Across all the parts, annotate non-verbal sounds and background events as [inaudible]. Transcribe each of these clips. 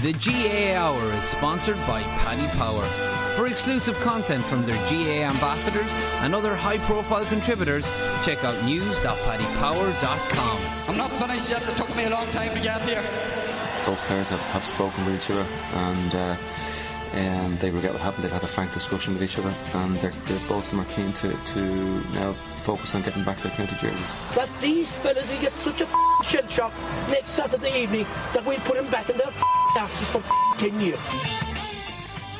The GAA Hour is sponsored by Paddy Power. For exclusive content from their GAA ambassadors and other high profile contributors, check out news.paddypower.com. I'm not finished yet. It took me a long time to get here. both players have, have spoken with each other and uh, um, they regret what happened. They've had a frank discussion with each other and they're, they're, both of them are keen to, to now focus on getting back their county jerseys. that these fellas will get such a f***ing shell shock next Saturday evening that we'll put them back in their f***ing asses for f***ing 10 years.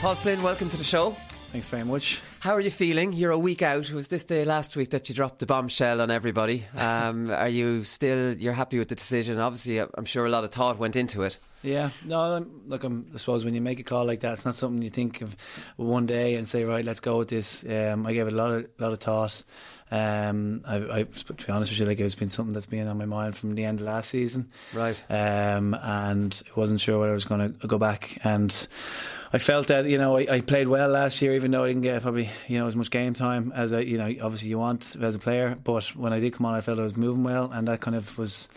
Paul Flynn, welcome to the show. Thanks very much. How are you feeling? You're a week out. It was this day last week that you dropped the bombshell on everybody. Um, [laughs] are you still? You're happy with the decision? Obviously, I'm sure a lot of thought went into it. Yeah, no, I'm, look, I'm, I suppose when you make a call like that, it's not something you think of one day and say, right, let's go with this. Um, I gave it a lot of, lot of thought. Um, I, I, to be honest with you, like it's been something that's been on my mind from the end of last season. Right. Um, and I wasn't sure whether I was going to go back. And I felt that you know I, I played well last year, even though I didn't get probably you know as much game time as I, you know obviously you want as a player. But when I did come on, I felt I was moving well, and that kind of was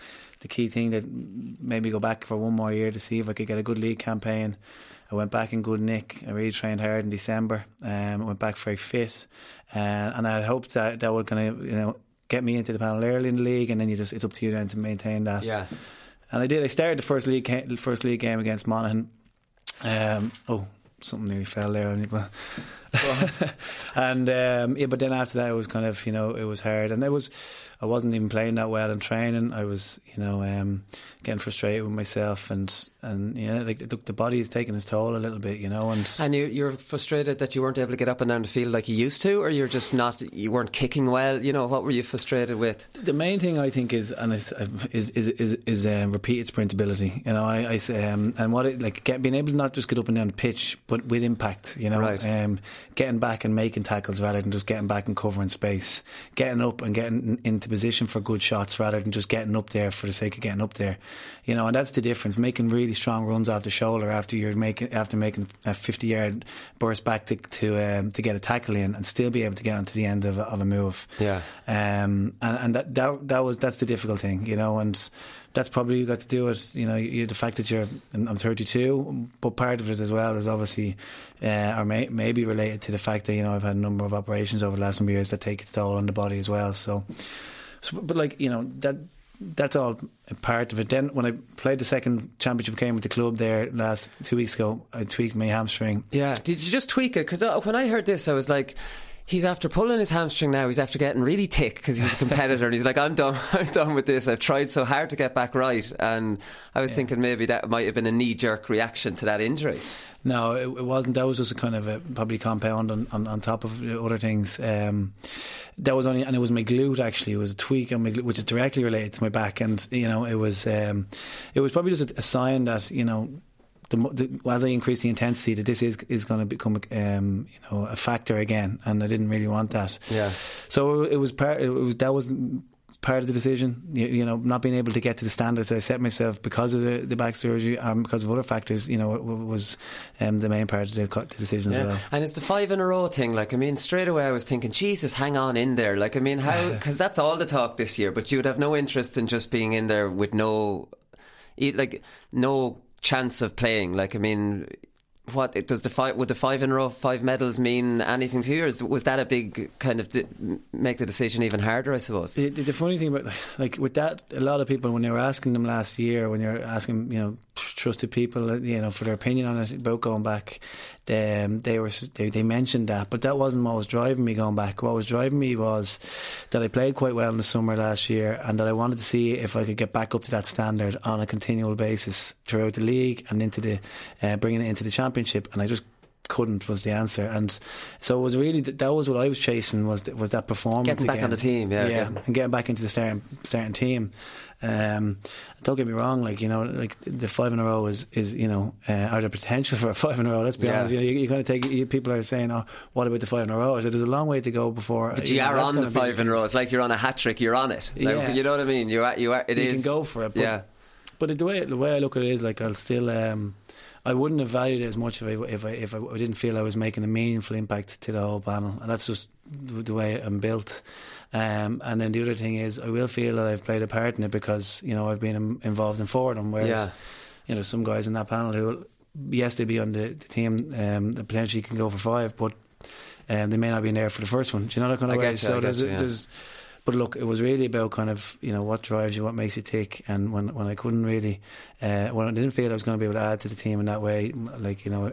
the key thing that made me go back for one more year to see if I could get a good league campaign. I went back in good nick. I really trained hard in December. Um, I went back very fit, uh, and I had hoped that that would kind of you know get me into the panel early in the league, and then you just it's up to you then to maintain that. Yeah. And I did. I started the first league first league game against Monaghan. Um, oh, something nearly fell there. on you, [laughs] but- and um, yeah, but then after that, it was kind of you know it was hard, and it was I wasn't even playing that well in training. I was you know um, getting frustrated with myself, and and you know like the, the body is taking its toll a little bit, you know, and And you, you're frustrated that you weren't able to get up and down the field like you used to, or you're just not, you weren't kicking well. You know, what were you frustrated with? The main thing I think is and is is is is, is um, repeated sprintability. You know, I, I say, um, and what it, like get, being able to not just get up and down the pitch, but with impact. You know, Right. um, getting back and making tackles rather than just getting back and covering space, getting up and getting into position for good shots rather than just getting up there for the sake of getting up there. You know, and that's the difference. Making really strong runs off the shoulder after you're making after making a 50 yard burst back to to um, to get a tackle in and still be able to get onto the end of a, of a move. Yeah. Um, and and that, that that was that's the difficult thing, you know, and that's probably you got to do it. You know, you, the fact that you're I'm 32, but part of it as well is obviously, uh, or may, maybe related to the fact that you know I've had a number of operations over the last number of years that take its toll on the body as well. So, so but like you know that. That's all a part of it. Then, when I played the second championship game with the club there last two weeks ago, I tweaked my hamstring. Yeah. Did you just tweak it? Because uh, when I heard this, I was like, he's after pulling his hamstring now. He's after getting really thick because he's a competitor, and he's like, I'm done. [laughs] I'm done with this. I've tried so hard to get back right, and I was thinking maybe that might have been a knee jerk reaction to that injury. No, it, it wasn't. That was just a kind of a probably compound on, on, on top of other things. Um, that was only, and it was my glute actually. It was a tweak on my glute, which is directly related to my back, and you know, it was um, it was probably just a, a sign that you know. The, the, as I increase the intensity, that this is is going to become um, you know a factor again, and I didn't really want that. Yeah. So it was part. It was that was part of the decision. You, you, know, not being able to get to the standards I set myself because of the, the back surgery and um, because of other factors, you know, was um, the main part of the, the decision yeah. as well. And it's the five in a row thing. Like, I mean, straight away I was thinking, Jesus, hang on in there. Like, I mean, how, [laughs] because that's all the talk this year, but you would have no interest in just being in there with no, like, no chance of playing. Like, I mean, what does the five would the five in a row five medals mean anything to you? Or was that a big kind of di- make the decision even harder? I suppose. The, the, funny thing about like with that, a lot of people when they were asking them last year, when you're asking you know trusted people, uh, you know for their opinion on it about going back, they, um, they were they, they mentioned that, but that wasn't what was driving me going back. What was driving me was that I played quite well in the summer last year, and that I wanted to see if I could get back up to that standard on a continual basis throughout the league and into the uh, bringing it into the championship, and I just couldn't was the answer, and so it was really that was what I was chasing was was that performance, getting back again. on the team, yeah, yeah, and getting back into the starting starting team. Um, don't get me wrong, like you know, like the five in a row is is you know, uh, are the potential for a five in a row? Let's be yeah. honest. You know, you, are going to take. You, people are saying, "Oh, what about the five in a row?" So there's a long way to go before. But you, you know, are on the five in a row. It's like you're on a hat trick. You're on it. Like, yeah. you know what I mean. You are. You are. It you is. can go for it. But, yeah. But the way the way I look at it is like I'll still. Um, I wouldn't have valued it as much if I, if I if I didn't feel I was making a meaningful impact to the whole panel, and that's just the way I'm built. Um, and then the other thing is, I will feel that I've played a part in it because you know I've been involved in four of them. Whereas, yeah. you know, some guys in that panel who, yes, they be on the, the team um, that potentially can go for five, but um, they may not be in there for the first one. Do you know that kind of I way? You, so there's, you, yeah. there's but look, it was really about kind of you know what drives you, what makes you tick, and when when I couldn't really, uh, when I didn't feel I was going to be able to add to the team in that way, like you know,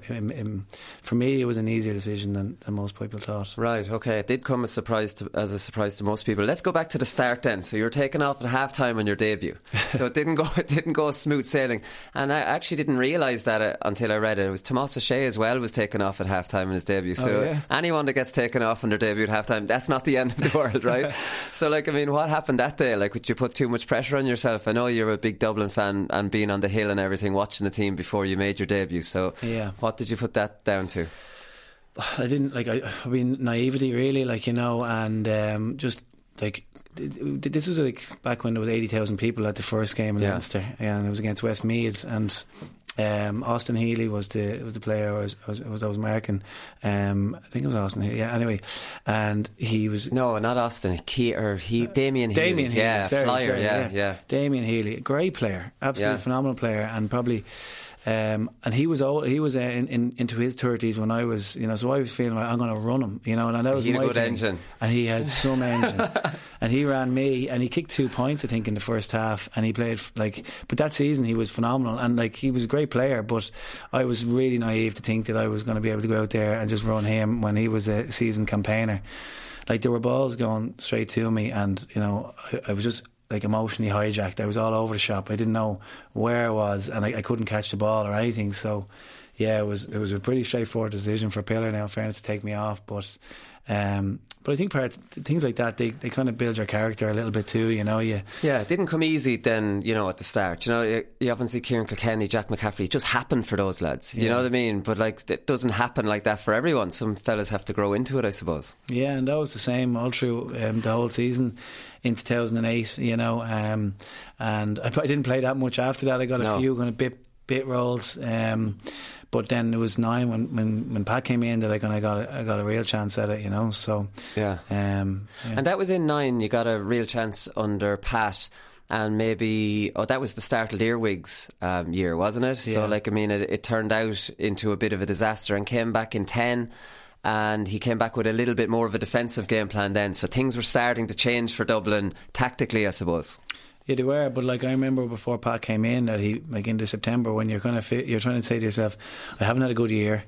for me it was an easier decision than, than most people thought. Right. Okay. It did come as surprise to, as a surprise to most people. Let's go back to the start then. So you were taken off at half time on your debut. [laughs] so it didn't go it didn't go smooth sailing, and I actually didn't realise that uh, until I read it. It was Tomas O'Shea as well was taken off at half time in his debut. So oh, yeah. anyone that gets taken off on their debut at half time, that's not the end of the world, right? [laughs] so like I mean, what happened that day? Like, would you put too much pressure on yourself? I know you're a big Dublin fan and being on the hill and everything, watching the team before you made your debut. So, yeah. what did you put that down to? I didn't like. I, I mean, naivety, really, like you know, and um, just like this was like back when there was eighty thousand people at the first game in yeah. Leinster, and it was against Westmeath, and um, Austin Healy was the was the player I was I was, I was, I was marking. Um, I think it was Austin Healy. Yeah. Anyway, and he was no, not Austin. Key or he Damien Healy. Damien Healy. Yeah, sorry, flyer. Sorry, yeah, yeah, yeah. Damien Healy, great player, absolutely yeah. phenomenal player, and probably um, and he was old, he was uh, in, in, into his thirties when I was, you know, so I was feeling like I'm going to run him, you know, and that was he my good thing. engine, and he had some engine, [laughs] and he ran me, and he kicked two points, I think, in the first half, and he played like, but that season he was phenomenal, and like he was a great player, but I was really naive to think that I was going to be able to go out there and just run him when he was a seasoned campaigner. Like there were balls going straight to me, and you know, I, I was just like emotionally hijacked. I was all over the shop. I didn't know where I was, and I, I, couldn't catch the ball or anything. So, yeah, it was it was a pretty straightforward decision for Pillar now, in fairness, to take me off. But um, but I think part things like that they, they kind of build your character a little bit too. You know, you yeah, it didn't come easy then. You know, at the start, you know, you, you often see Ciarán Kilkenny, Jack McCaffrey. It just happened for those lads. You yeah. know what I mean? But like, it doesn't happen like that for everyone. Some fellas have to grow into it, I suppose. Yeah, and that was the same all through um, the whole season in 2008. You know, um, and I, I, didn't play that much after that. I got a no. few kind of bit bit roles. Um, but then it was nine when, when, when Pat came in that I kind of got a, I got a real chance at it, you know. So yeah. Um, yeah. and that was in nine. You got a real chance under Pat and maybe oh that was the start of Earwigs um, year, wasn't it? Yeah. So like I mean, it, it, turned out into a bit of a disaster and came back in ten. And he came back with a little bit more of a defensive game plan then. So things were starting to change for Dublin tactically, I suppose. Yeah, they were. But like I remember before Pat came in, that he like into September when you're kind of you're trying to say to yourself, I haven't had a good year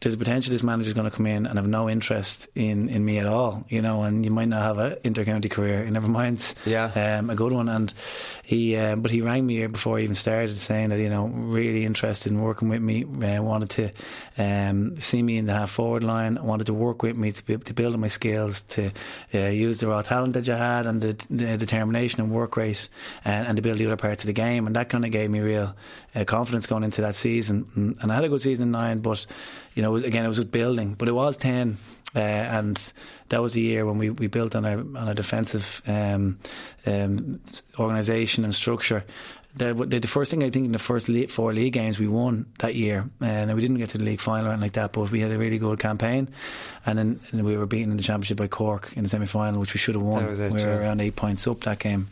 there's a potential this manager's going to come in and have no interest in, in me at all, you know, and you might not have an intercounty career, [laughs] never mind yeah. um, a good one. And he, um, but he rang me before he even started saying that, you know, really interested in working with me, uh, wanted to um, see me in the half forward line, wanted to work with me to, be, to build on my skills, to uh, use the raw talent that you had and the, the determination and work rate and, and to build the other parts of the game. And that kind of gave me real uh, confidence going into that season. And, I had a good season in nine, but you know, it was, again, it was just building. But it was ten. Uh, and that was the year when we, we built on our on a defensive um, um, organisation and structure, the, the, first thing I think in the first four league games we won that year, and we didn't get to the league final or anything like that, but we had a really good campaign, and then and we were beaten in the championship by Cork in the semi final, which we should have won. It, we were yeah. around eight points up that game.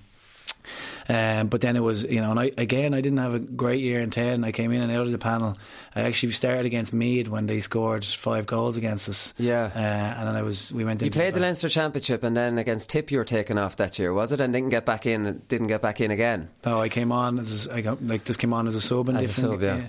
Um, but then it was, you know, and I, again, I didn't have a great year in 10. I came in and out of the panel. I actually started against Meath when they scored five goals against us. Yeah. Uh, and then I was, we went You played the, the Leinster Championship and then against Tip you were taken off that year, was it? And didn't get back in, didn't get back in again? No, I came on as, I got, like, just came on as a sub. As a sub, yeah. yeah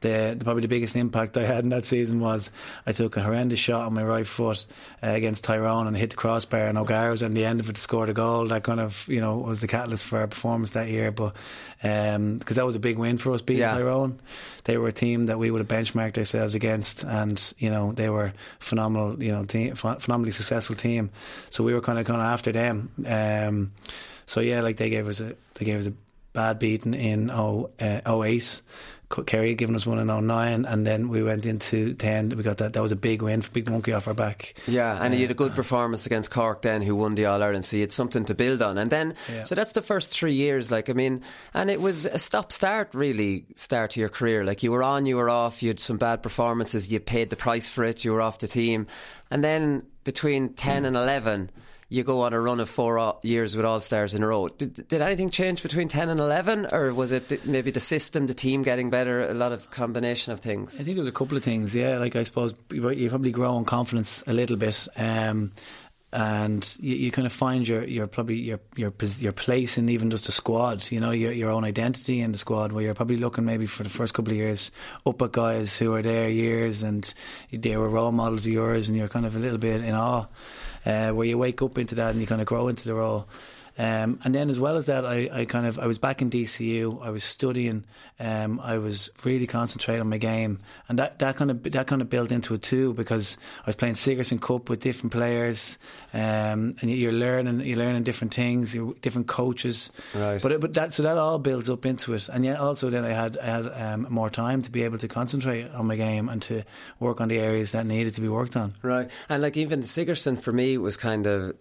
the, the, probably the biggest impact I had in that season was I took a horrendous shot on my right foot uh, against Tyrone and hit the crossbar and O'Gara was on the end of it to score the goal. That kind of you know was the catalyst for our performance that year. But because um, that was a big win for us beating yeah. Tyrone, they were a team that we would have benchmarked ourselves against, and you know they were phenomenal. You know, team, phenomenally successful team. So we were kind of kind of after them. Um, so yeah, like they gave us a they gave us a bad beating in 0, uh, 08 Kerry giving us one in 09 and then we went into 10 we got that that was a big win for Big Monkey off our back. Yeah and uh, you had a good performance against Cork then who won the All-Ireland so you had something to build on. And then yeah. so that's the first three years like I mean and it was a stop start really start to your career. Like you were on you were off you had some bad performances you paid the price for it you were off the team. And then between 10 and 11 you go on a run of four years with All Stars in a row. Did, did, anything change between 10 and 11, or was it maybe the system, the team getting better, a lot of combination of things? I think there was a couple of things, yeah. Like, I suppose you probably grow in confidence a little bit. Um, and you, you, kind of find your, your probably your your your place in even just a squad. You know your your own identity in the squad. Where you're probably looking maybe for the first couple of years up at guys who are there years and they were role models of yours, and you're kind of a little bit in awe uh, where you wake up into that and you kind of grow into the role. Um, and then as well as that, I, I, kind of I was back in DCU. I was studying. Um, I was really concentrating on my game, and that, that kind of that kind of built into it too because I was playing Sigerson Cup with different players, um, and you're learning you're learning different things, different coaches. Right. But but that so that all builds up into it, and yet also then I had I had um, more time to be able to concentrate on my game and to work on the areas that needed to be worked on. Right, and like even Sigerson for me was kind of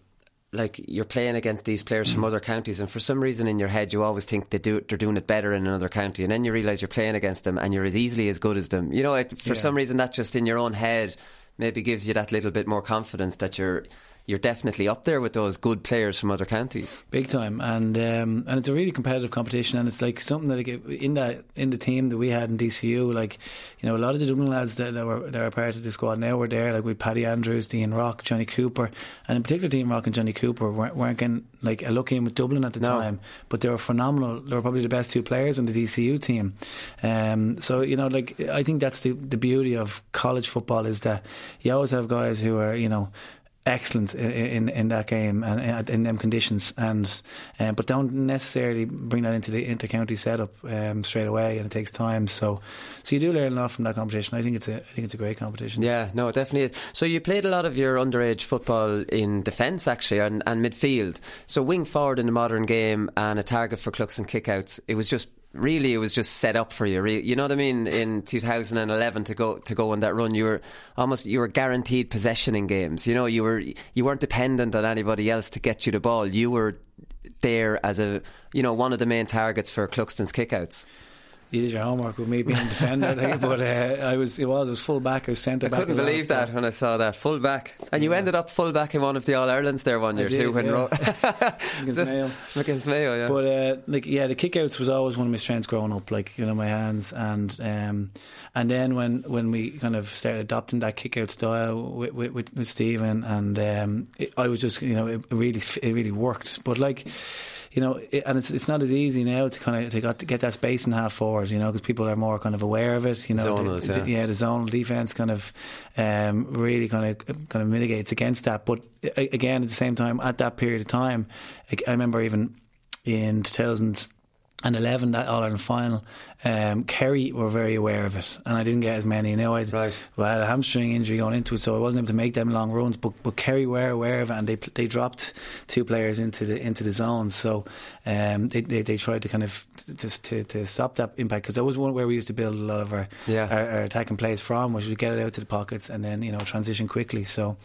like you're playing against these players from mm. other counties, and for some reason in your head you always think they do they're doing it better in another county, and then you realise you're playing against them and you're as easily as good as them. You know, it, for yeah. some reason that just in your own head maybe gives you that little bit more confidence that you're you're definitely up there with those good players from other counties. Big time, and um, and it's a really competitive competition, and it's like something that like, in that in the team that we had in DCU, like you know, a lot of the Dublin lads that, that were that are part of the squad now were there, like with Paddy Andrews, Dean Rock, Johnny Cooper, and in particular, Dean Rock and Johnny Cooper weren't, weren't getting like a look in with Dublin at the no. time, but they were phenomenal. They were probably the best two players on the DCU team. Um, so you know, like I think that's the the beauty of college football is that you always have guys who are you know excellent in, in, in that game and in them conditions, and um, but don't necessarily bring that into the inter-county setup um, straight away, and it takes time. So, so you do learn a lot from that competition. I think it's a, I think it's a great competition. Yeah, no, it definitely is. So you played a lot of your underage football in defence actually, and, and midfield. So wing forward in the modern game and a target for Cluxton kickouts. It was just really it was just set up for you. You know what I mean? In 2011 to go to go on that run, you were almost you were guaranteed possession in games. You know, you were you weren't dependent on anybody else to get you the ball. You were there as a you know one of the main targets for Cluxton's kickouts you did your homework with me being a defender, [laughs] but uh, I was it was it was full back, I was centre back. I couldn't believe that when I saw that full back, and you ended up full back in one of the All Irelands there one year did, too when yeah. ro- [laughs] against [laughs] Mayo. Against Mayo, yeah. But uh, like yeah, the kickouts was always one of my strengths growing up. Like you know my hands and um, and then when when we kind of started adopting that kickout style with with, with Stephen and um, it, I was just you know it really it really worked. But like you know, it, and it's it's not as easy now to kind of to, got, to get that space in half forward, you know, because people are more kind of aware of it. You know, zonal, the, yeah. The, yeah, the zonal defense kind of um, really kind of kind of mitigates against that. But again, at the same time, at that period of time, I, I remember even in 2000 and 11 that All Ireland final, um, Kerry were very aware of it, and I didn't get as many. Now I right. well, I had a hamstring injury going into it, so I wasn't able to make them long runs. But but Kerry were aware of it, and they they dropped two players into the into the zones, so um, they, they, they tried to kind of just to, to stop that impact because that was one where we used to build a lot of our, yeah. our, our attacking plays from, which we get it out to the pockets and then you know transition quickly. So,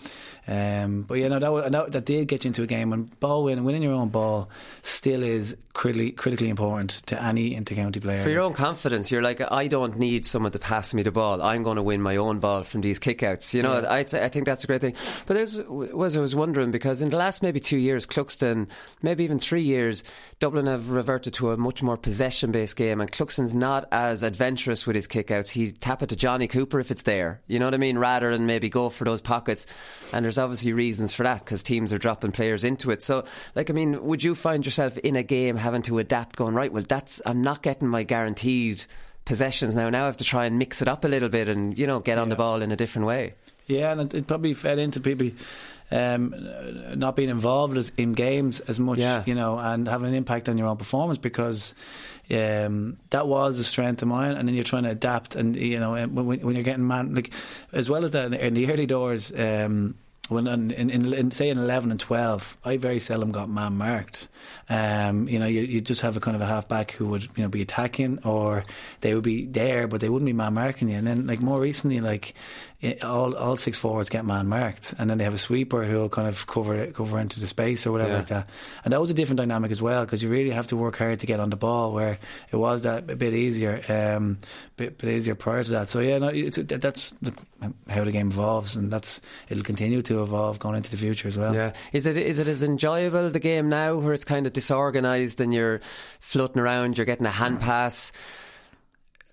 um, but yeah, no, that, that that did get you into a game, and ball win, winning your own ball still is critically critically important to any inter-county player. For your own confidence, you're like, I don't need someone to pass me the ball. I'm going to win my own ball from these kickouts. You know, yeah. I, I think that's a great thing. But as was I was wondering because in the last maybe two years, Cluxton, maybe even three years, Dublin have reverted to a much more possession-based game, and Cluxton's not as adventurous with his kickouts. He tap it to Johnny Cooper if it's there. You know what I mean? Rather than maybe go for those pockets. And there's obviously reasons for that because teams are dropping players into it. So, like, I mean, would you find yourself in a game having to adapt, going right? Well, that's I'm not getting my guaranteed possessions now. Now I have to try and mix it up a little bit and you know get on yeah. the ball in a different way. Yeah, and it, probably fed into people um, not being involved as, in games as much, yeah. you know, and having an impact on your own performance because um, that was the strength of mine. And then you're trying to adapt, and you know, when, when you're getting man, like as well as that in the early doors. Um, when in, in, in, say in 11 and 12 I very seldom got man marked um, you know you, you just have a kind of a half back who would you know be attacking or they would be there but they wouldn't be man marking you and then like more recently like all all six forwards get man marked, and then they have a sweeper who'll kind of cover cover into the space or whatever yeah. like that. And that was a different dynamic as well because you really have to work hard to get on the ball, where it was that a bit easier, um, bit, bit easier prior to that. So yeah, no, it's, that's the, how the game evolves, and that's it'll continue to evolve going into the future as well. Yeah, is it is it as enjoyable the game now, where it's kind of disorganised and you're floating around, you're getting a hand mm. pass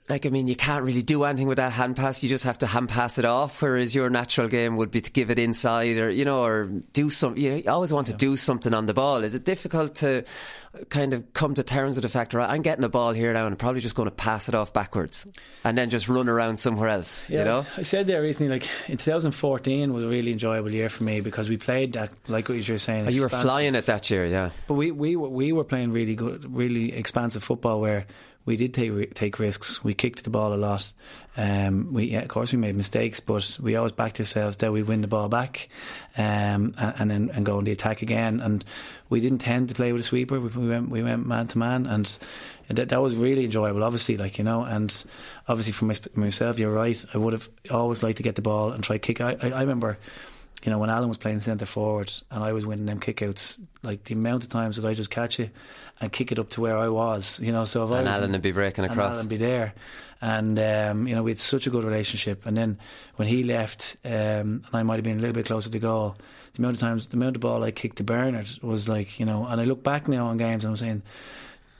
like I mean, you can't really do anything with that hand pass. You just have to hand pass it off. Whereas your natural game would be to give it inside, or you know, or do some. You, always want to do something on the ball. Is it difficult to kind of come to terms with the fact, right? I'm getting a ball here now, and I'm probably just going to pass it off backwards, and then just run around somewhere else. Yes, you know, I said there recently, like in 2014 was a really enjoyable year for me because we played that, like what you were saying. Oh, you were flying it that year, yeah. But we we we were playing really good, really expansive football where we did take take risks. We kicked the ball a lot. Um, we yeah, of course we made mistakes, but we always backed ourselves that we win the ball back, um, and, and then and go on the attack again. And we didn't tend to play with a sweeper. We, we went we went man to man, and that that was really enjoyable. Obviously, like you know, and obviously for my, myself, you're right. I would have always liked to get the ball and try kick. I, I, I remember you know, when Alan was playing centre forward and I was winning them kickouts, like the amount of times that I just catch it and kick it up to where I was, you know, so if and I was, Alan would be breaking across, and Alan be there, and um, you know, we had such a good relationship. And then when he left, um, and I might have been a little bit closer to goal, the amount of times, the amount of ball I kicked to Bernard was like, you know, and I look back now on games and I'm saying,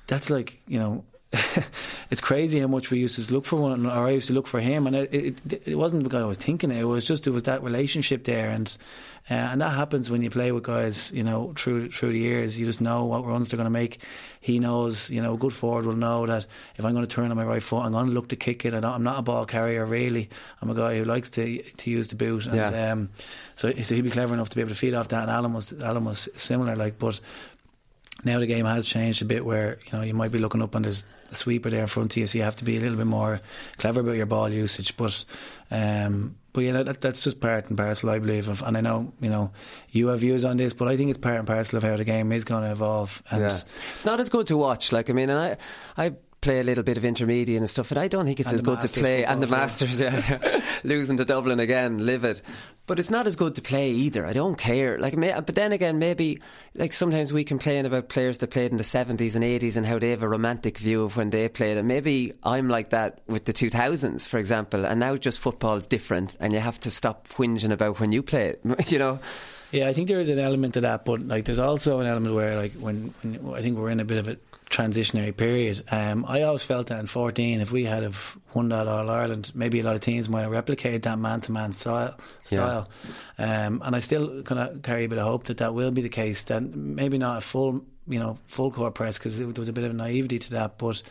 that's like, you know, [laughs] it's crazy how much we used to look for one, or I used to look for him, and it, it, it wasn't because I was thinking it. It was just it was that relationship there, and uh, and that happens when you play with guys, you know, through through the years. You just know what runs they're going to make. He knows, you know, a good forward will know that if I'm going to turn on my right foot, I'm going to look to kick it. I'm not a ball carrier really. I'm a guy who likes to to use the boot, and yeah. um, so so he'd be clever enough to be able to feed off that. And Alan was Alan was similar, like, but now the game has changed a bit where you know you might be looking up and there's a sweeper there in front of you, so you have to be a little bit more clever about your ball usage. But um, but yeah, that, that's just part and parcel, I believe. Of, and I know you know you have views on this, but I think it's part and parcel of how the game is going to evolve. And yeah. it's not as good to watch. Like I mean, and I I play a little bit of intermediate and stuff, and I don't think it's and as good to play. And the Masters, yeah, [laughs] losing to Dublin again, livid. But it's not as good to play either. I don't care. Like, but then again, maybe like sometimes we complain about players that played in the seventies and eighties and how they have a romantic view of when they played. And maybe I'm like that with the two thousands, for example. And now just football's different, and you have to stop whinging about when you play it. [laughs] You know. Yeah, I think there is an element to that, but like there's also an element where like when, when I think we're in a bit of a transitionary period. Um, I always felt that in 14, if we had have won that All Ireland, maybe a lot of teams might have replicated that man to man style. style. Yeah. Um, and I still kind of carry a bit of hope that that will be the case. That maybe not a full, you know, full court press because there was a bit of naivety to that, but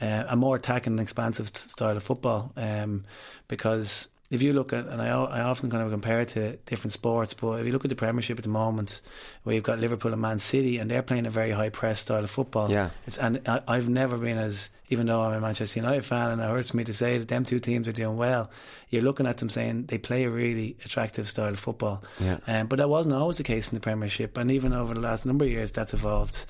uh, a more attacking and expansive style of football. Um, because if you look at, and I, I often kind of compare it to different sports, but if you look at the Premiership at the moment, where you've got Liverpool and Man City, and they're playing a very high press style of football. Yeah. It's, and I, I've never been as, even though I'm a Manchester United fan, and it hurts me to say that them two teams are doing well, you're looking at them saying they play a really attractive style of football. Yeah. Um, but that wasn't always the case in the Premiership, and even over the last number of years, that's evolved.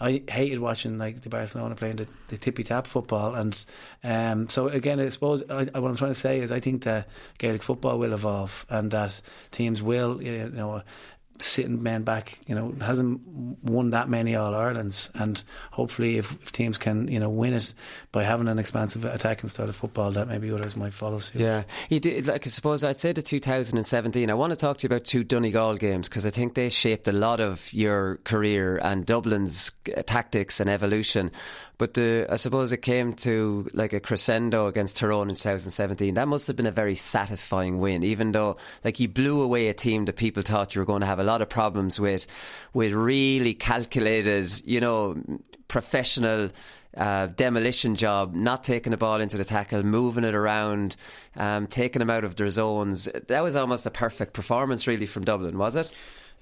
I hated watching like the Barcelona playing the, the tippy tap football, and um, so again, I suppose I, what I'm trying to say is I think that Gaelic football will evolve, and that teams will, you know, sitting men back, you know, hasn't won that many All Irelands, and hopefully, if, if, teams can, you know, win it by having an expansive attacking style of football, that maybe others might follow suit. Yeah, you did. Like I suppose I'd say the 2017. I want to talk to you about two Donegal games because I think they shaped a lot of your career and Dublin's tactics and evolution. But the, I suppose it came to like a crescendo against Tyrone in 2017. That must have been a very satisfying win, even though like you blew away a team that people thought you were going to have a lot of problems with, with really calculated, you know, professional. Uh, demolition job, not taking the ball into the tackle, moving it around, um, taking them out of their zones. That was almost a perfect performance, really, from Dublin, was it?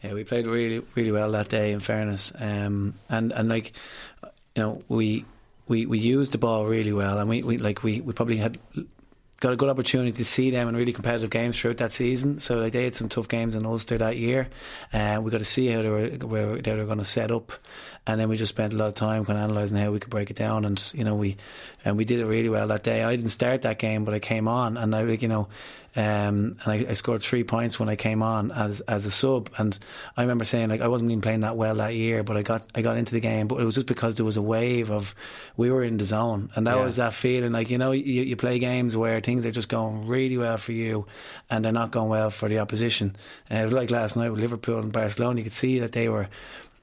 Yeah, we played really, really well that day. In fairness, um, and and like you know, we we we used the ball really well, and we, we like we, we probably had got a good opportunity to see them in really competitive games throughout that season. So like, they had some tough games in Ulster that year, and uh, we got to see how they were they were going to set up, and then we just spent a lot of time kind of analysing how we could break it down, and you know we and we did it really well that day. I didn't start that game, but I came on, and I you know um, and I, I, scored three points when I came on as as a sub. And I remember saying like I wasn't even playing that well that year, but I got I got into the game. But it was just because there was a wave of we were in the zone, and that yeah. was that feeling like you know you, you play games where things are just going really well for you, and they're not going well for the opposition. Uh, it was like last night with Liverpool and Barcelona. You could see that they were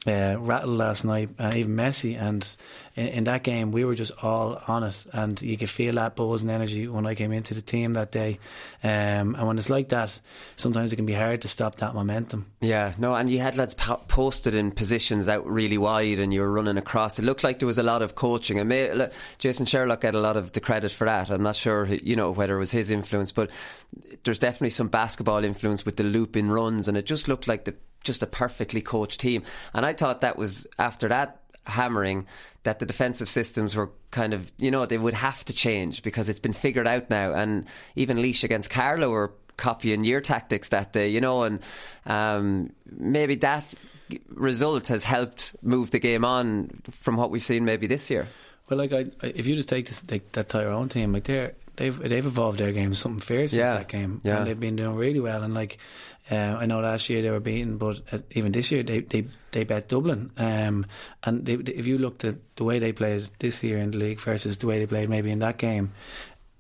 uh, rattled last night, uh, even Messi. And in, in, that game, we were just all on it, and you could feel that buzz and energy when I came into the team that day. Um, and when it's like that, sometimes it can be hard to stop that momentum. Yeah, no, and you had lads po- posted in positions out really wide, and you were running across. It looked like there was a lot of coaching, and may, look, Jason Sherlock get a lot of the credit for that. I'm not sure, you know, whether it was his influence, but there's definitely some basketball influence with the loop in runs, and it just looked like the just a perfectly coached team. And I thought that was after that hammering that the defensive systems were kind of, you know, they would have to change because it's been figured out now. And even Laois against Carlow were copying your tactics that day, you know, and um, maybe that result has helped move the game on from what we've seen maybe this year. Well, like I, if you just take this, take that Tyrone team, like they're they've they've evolved their game something fierce yeah. since that game, yeah. and they've been doing really well. And like uh, I know last year they were beaten, but uh, even this year they they, they bet Dublin. Um, and they, if you looked at the way they played this year in the league versus the way they played maybe in that game,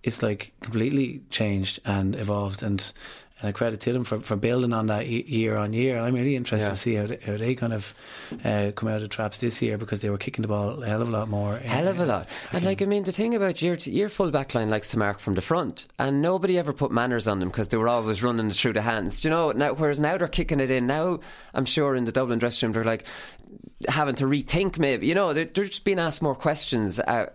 it's like completely changed and evolved. And and I credit to them for, for building on that year on year. I'm really interested yeah. to see how they, how they kind of uh, come out of traps this year because they were kicking the ball a hell of a lot more. Hell of a lot. And like I mean, the thing about your your full back line likes to mark from the front, and nobody ever put manners on them because they were always running it through the hands. Do you know now? Whereas now they're kicking it in. Now I'm sure in the Dublin dressing room they're like having to rethink. Maybe you know they're, they're just being asked more questions. Uh,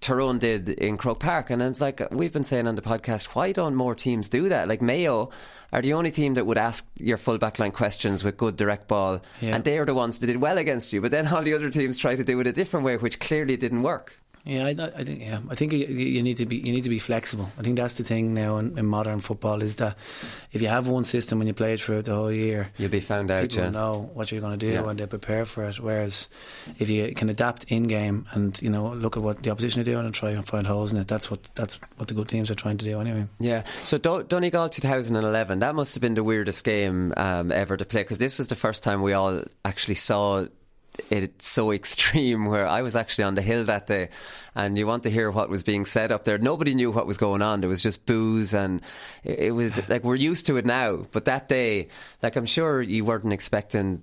Tyrone did in Croke Park. And it's like we've been saying on the podcast, why don't more teams do that? Like Mayo are the only team that would ask your full backline questions with good direct ball. Yeah. And they are the ones that did well against you. But then all the other teams try to do it a different way, which clearly didn't work. Yeah, I, I, think yeah, I think you, you, need to be you need to be flexible. I think that's the thing now in, in, modern football is that if you have one system and you play it throughout the whole year, you'll be found out. People yeah. know what you're going to do yeah. and they prepare for it. Whereas if you can adapt in game and you know look at what the opposition are doing and try and find holes in it, that's what that's what the good teams are trying to do anyway. Yeah. So Do- Donegal 2011, that must have been the weirdest game um, ever to play because this was the first time we all actually saw it's so [laughs] extreme where I was actually on the hill that day and you want to hear what was being said up there. Nobody knew what was going on. There was just booze and it was [sighs] like we're used to it now. But that day, like I'm sure you weren't expecting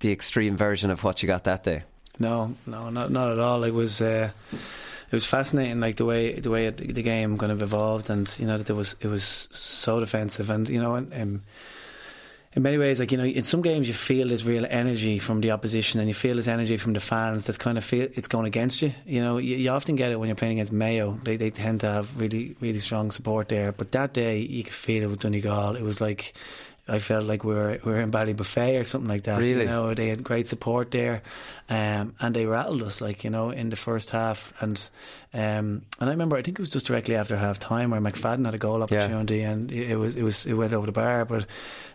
the extreme version of what you got that day. No, no, not not at all. It was uh, it was fascinating, like the way the way it, the game kind of evolved, and you know that it was it was so defensive, and you know, and, um, in many ways, like you know, in some games you feel this real energy from the opposition, and you feel this energy from the fans. That's kind of feel it's going against you. You know, you, you often get it when you're playing against Mayo. They they tend to have really really strong support there. But that day, you could feel it with Donegal. It was like I felt like we were we were in Ballybofey or something like that. Really? You know, they had great support there, um, and they rattled us like you know in the first half. And um, and I remember I think it was just directly after half time where McFadden had a goal opportunity, and it was it was it went over the bar. But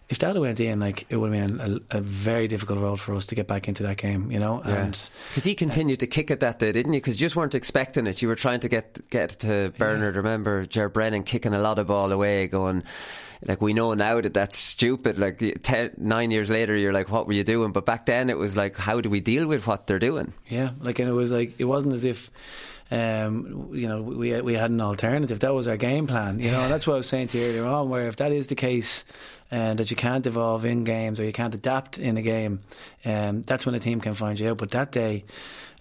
if that had went in, like it would have been a, a very difficult road for us to get back into that game. You know, Yeah. and Because he continued to kick at that day, didn't you? Because you just weren't expecting it. You were trying to get get to Bernard. Remember Ger Brennan kicking a lot of ball away, going like we know now that that's stupid. Like ten, nine years later, you're like, what were you doing? But back then, it was like, how do we deal with what they're doing? Yeah, like and it was like it wasn't as if um, you know we we had an alternative. That was our game plan. You know, and that's what I was saying to you earlier on. Where if that is the case, and that you can't evolve in games or you can't adapt in a game, um, that's when a team can find you out. But that day,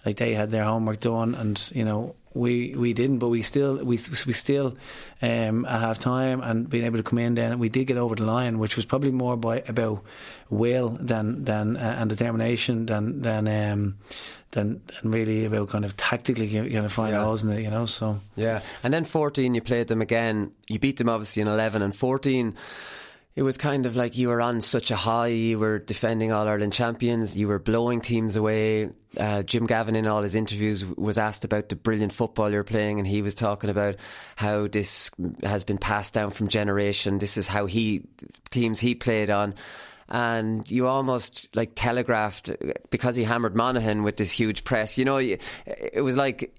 like they had their homework done, and you know we we didn't, but we still we we still um, half time and being able to come in then we did get over the line, which was probably more by about will than than uh, and determination than than um, than than really about kind of tactically you know find Yeah. holes in it, you know. So Yeah. And then 14, you played them again. You beat them obviously in 11 and 14. It was kind of like you were on such a high. You were defending All Ireland champions. You were blowing teams away. Uh, Jim Gavin, in all his interviews, was asked about the brilliant football you're playing, and he was talking about how this has been passed down from generation. This is how he teams he played on. And you almost like telegraphed because he hammered Monaghan with this huge press. You know, it was like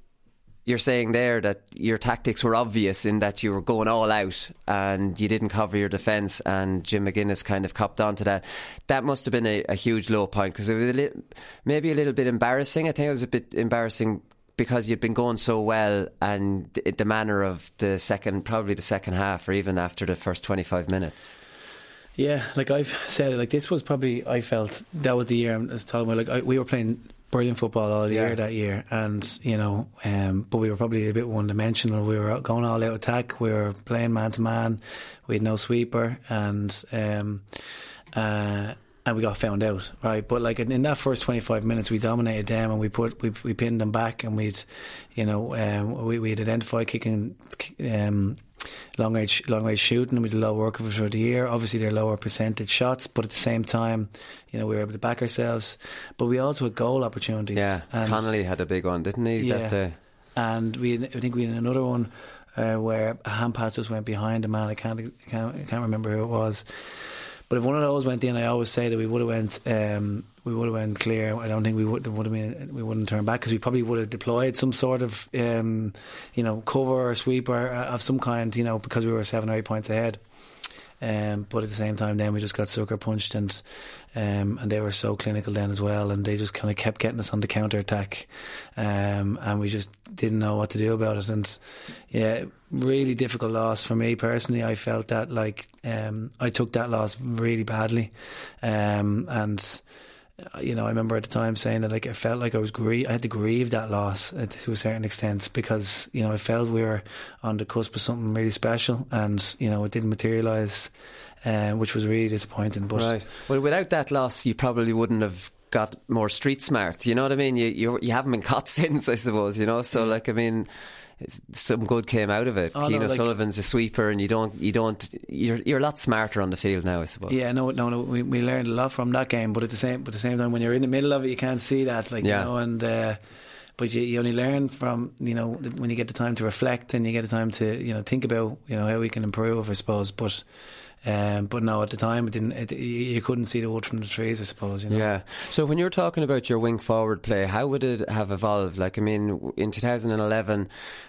you're saying there that your tactics were obvious in that you were going all out and you didn't cover your defence, and Jim McGuinness kind of copped onto that. That must have been a, a huge low point because it was a li- maybe a little bit embarrassing. I think it was a bit embarrassing because you'd been going so well and the, manner of the second, probably the second half, or even after the first 25 minutes. Yeah, like I've said, like this was probably I felt that was the year I was talking about. Like I, we were playing brilliant football all year Yeah. that year, and you know, um, but we were probably a bit one dimensional. We were going all out attack. We were playing man to man. We had no sweeper, and um, uh, and we got found out, right? But like in, in that first twenty five minutes, we dominated them, and we put we we pinned them back, and we'd, you know, um, we we'd identified kicking. Um, long range long range shooting we did a lot of work of for the year obviously they're lower percentage shots but at the same time you know we were able to back ourselves but we also had goal opportunities Yeah, and, Connolly had a big one, didn't he? Yeah. That day. and we I think we had another one uh, where a hand pass just went behind a man I can't, I can't I can't remember who it was but if one of those went in I always say that we would have went um, we would have went clear. I don't think we would have been we wouldn't turn back because we probably would have deployed some sort of um, you know cover or sweep or uh, of some kind you know because we were seven or eight points ahead um, but at the same time, then we just got sucker punched, and um, and they were so clinical then as well, and they just kind of kept getting us on the counter attack, um, and we just didn't know what to do about it. And yeah, really difficult loss for me personally. I felt that like um, I took that loss really badly, um, and you know, I remember at the time saying that like I felt like I was grie- I had to grieve that loss uh, to a certain extent because you know I felt we were on the cusp of something really special, and you know it didn't materialise, uh, which was really disappointing. But Right. Well, without that loss, you probably wouldn't have got more street smart. You know what I mean? You you, you haven't been [laughs] caught since, I suppose. You know, so like I mean. Some good came out of it. Oh, no, Cian like- O'Sullivan's a sweeper, and you don't, you don't, you're, you're a lot smarter on the field now, I suppose. Yeah, no, no, no. We, we learned a lot from that game, but at the same, but at the same time, when you're in the middle of it, you can't see that, like Yeah. you know, and uh, but you, you only learn from you know when you get the time to reflect and you get the time to you know think about you know how we can improve, I suppose. But um, but no, at the time, it didn't. It, you- couldn't see the wood from the trees, I suppose. You know. Yeah. So when you're talking about your wing forward play, how would it have evolved? Like, I mean, in 2011,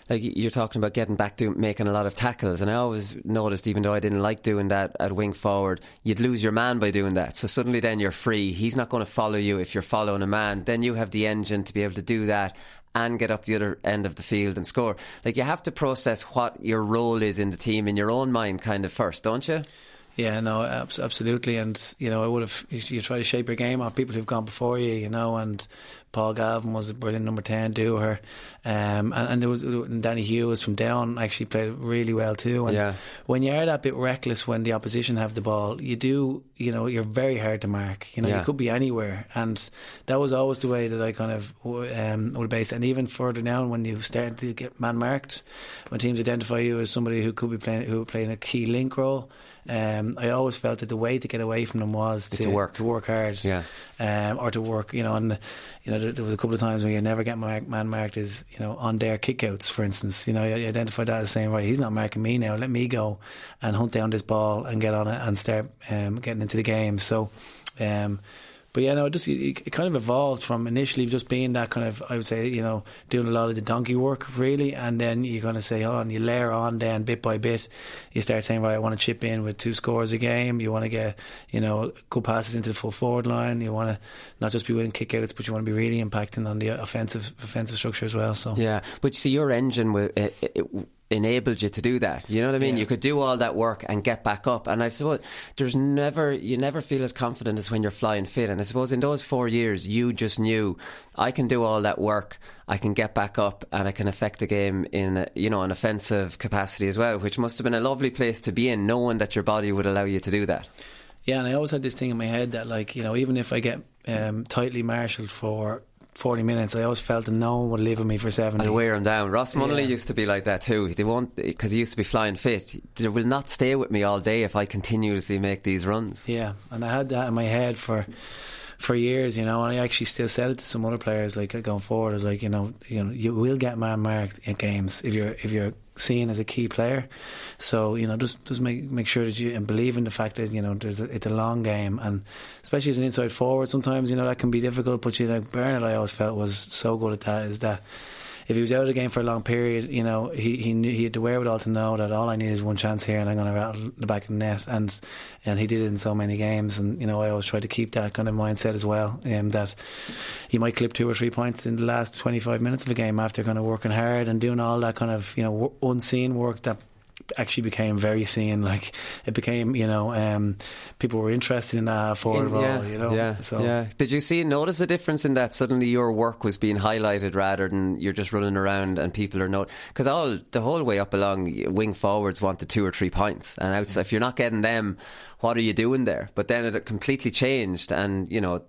like you're talking about getting back to making a lot of tackles, and I always noticed, even though I didn't like doing that at wing forward, you'd lose your man by doing that. So suddenly, then you're free. He's not going to follow you if you're following a man. Then you have the engine to be able to do that. And get up the other end of the field and score. Like you have to process what your role is in the team in your own mind, kind of first, don't you? Yeah, no, abs- absolutely. And you know, I would have you, you try to shape your game off people who've gone before you, you know, and Paul Galvin was a brilliant number ten. Dooher, um, and, and there was and Danny Hughes from down actually played really well too. And Yeah. when you are that bit reckless when the opposition have the ball, you do you know you're very hard to mark. You know Yeah. you could be anywhere, and that was always the way that I kind of um, would base. And even further down when you start to get man marked, when teams identify you as somebody who could be playing who playing a key link role. Um, I always felt that the way to get away from them was to work. to work hard, Yeah. um, or to work, you know, and you know there, there was a couple of times when you never get mark, man marked is you know on their kickouts, for instance, you know, you identify that as saying right, he's not marking me now, let me go and hunt down this ball and get on it and start um, getting into the game. So. Um, but yeah, no, it just it, it kind of evolved from initially just being that kind of I would say you know doing a lot of the donkey work really, and then you're going to say oh, and you layer on then bit by bit, you start saying right, I want to chip in with two scores a game. You want to get you know good passes into the full forward line. You want to not just be winning kickouts, but you want to be really impacting on the offensive offensive structure as well. So Yeah, but you see, your engine will, it, it enabled you to do that. You know what I mean? Yeah. You could do all that work and get back up. And I suppose there's never, you never feel as confident as when you're flying fit. And I suppose in those four years, you just knew I can do all that work. I can get back up and I can affect the game in, a, you know, an offensive capacity as well, which must have been a lovely place to be in, knowing that your body would allow you to do that. Yeah, and I always had this thing in my head that, like, you know, even if I get um, tightly marshalled for 40 minutes, I always felt that no one would live with me for 70. I'll wear him down. Ross Munnelly Yeah. used to be like that too. They won't because he used to be flying fit. They will not stay with me all day if I continuously make these runs. Yeah, and I had that in my head for for years, you know, and I actually still said it to some other players, like uh, going forward, I like, you know, you know, you will get man marked in games if you're if you're seen as a key player. So you know, just just make make sure that you and believe in the fact that you know there's a, it's a long game, and especially as an inside forward, sometimes you know that can be difficult. But you know, Bernard, I always felt was so good at that. Is that if he was out of the game for a long period, you know, he he knew he had the wherewithal to know that all I need is one chance here, and I'm going to rattle the back of the net, and and he did it in so many games, and you know, I always try to keep that kind of mindset as well, um, that he might clip two or three points in the last 25 minutes of a game after kind of working hard and doing all that kind of you know unseen work that actually became very seen like it became you know um, people were interested in that forward In- yeah, you know yeah, so yeah. Did you see notice a difference in that? Suddenly, your work was being highlighted rather than you're just running around and people are not because all the whole way up along wing forwards wanted two or three points, and outside, if you're not getting them, what are you doing there? But then it completely changed, and you know.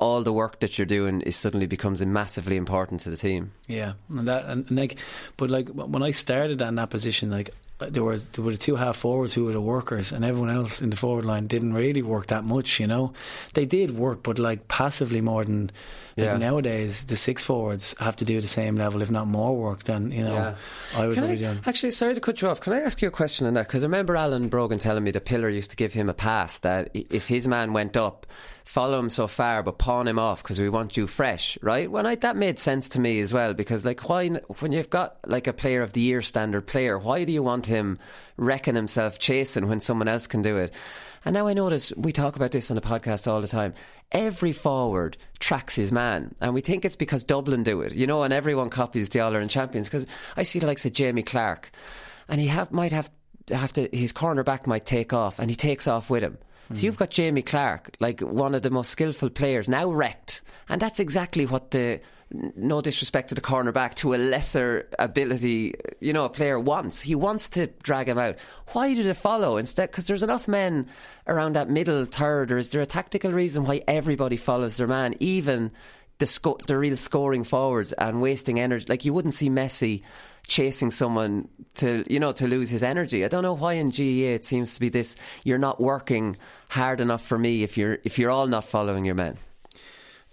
All the work that you're doing is suddenly becomes massively important to the team. Yeah, and that and, and like, but like when I started in that position, like there was there were the two half forwards who were the workers, and everyone else in the forward line didn't really work that much. You know, they did work, but like passively more than. Like nowadays, the six forwards have to do the same level, if not more work than you know I was really doing. Actually, sorry to cut you off. Can I ask you a question on that? Because I remember Alan Brogan telling me the Pillar used to give him a pass that if his man went up, follow him so far, but pawn him off because we want you fresh, right? When I, that made sense to me as well because, like, why when you've got like a Player of the Year standard player, why do you want him wrecking himself chasing when someone else can do it? And now I notice we talk about this on the podcast all the time. Every forward tracks his man, and we think it's because Dublin do it, you know, and everyone copies the All Ireland champions. Because I see the likes of Jamie Clarke, and he have, might have have to his cornerback might take off, and he takes off with him. So you've got Jamie Clarke, like one of the most skillful players, now wrecked, and that's exactly what the no disrespect to the cornerback, to a lesser ability, you know, a player wants. He wants to drag him out. Why did it follow instead? Because there's enough men around that middle third, or is there a tactical reason why everybody follows their man, even the sco- the real scoring forwards and wasting energy? Like you wouldn't see Messi chasing someone to you know to lose his energy. I don't know why in GAA it seems to be this. You're not working hard enough for me if you're if you're all not following your men.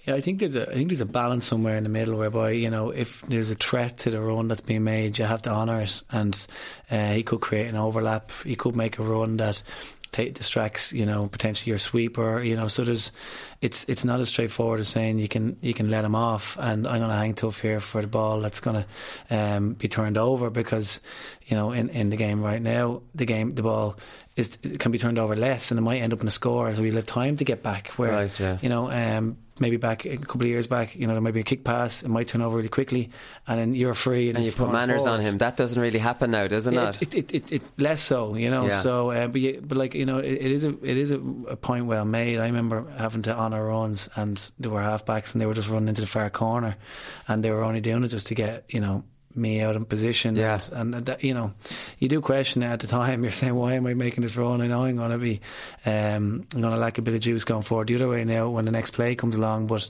Yeah, I think there's a I think there's a balance somewhere in the middle whereby you know if there's a threat to the run that's being made, you have to honour it, and uh, he could create an overlap. He could make a run that ta distracts you know potentially your sweeper. You know, so there's it's it's not as straightforward as saying you can you can let him off, and I'm going to hang tough here for the ball that's going to um, be turned over because you know in in the game right now the game the ball. Is, can be turned over less, and it might end up in a score. So we'll have time to get back. Where Right, yeah. you know, um, maybe back a couple of years back, you know, there might be a kick pass, it might turn over really quickly, and then you're free. And, and you put manners forward. on him. That doesn't really happen now, does it yeah? It, it, it, it, less so, you know. Yeah. So, uh, but you, but like you know, it, it is a it is a, a point well made. I remember having to on our runs, and there were halfbacks, and they were just running into the far corner, and they were only doing it just to get you know me out in position. Yeah. And, and that, you know, you do question it at the time. [laughs] You're saying, why am I making this run? I know I'm going to be, um, I'm going to lack a bit of juice going forward the other way now when the next play comes along. But,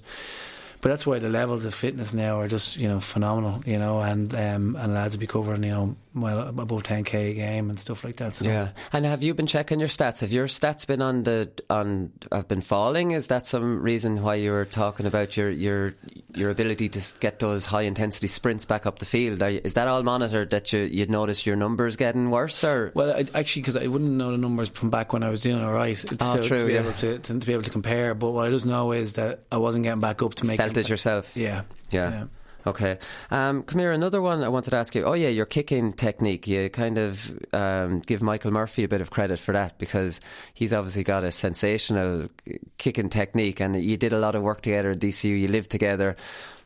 but that's why the levels of fitness now are just you know phenomenal, you know, and um, and lads will be covering you know well above 10k a game and stuff like that. So. Yeah, and have you been checking your stats? Have your stats been on the on have been falling? Is that some reason why you were talking about your your your ability to get those high intensity sprints back up the field? Are, is that all monitored that you you'd notice your numbers getting worse or? Well, I, actually, because I wouldn't know the numbers from back when I was doing all right. It's Oh, to, true, to be yeah. able to, to to be able to compare. But what I just know is that I wasn't getting back up to make Felt it yourself? Yeah, Yeah. yeah. Okay. Um, come here. Another one I wanted to ask you. Oh yeah, your kicking technique. You kind of um, give Michael Murphy a bit of credit for that because he's obviously got a sensational kicking technique, and you did a lot of work together at DCU. You lived together,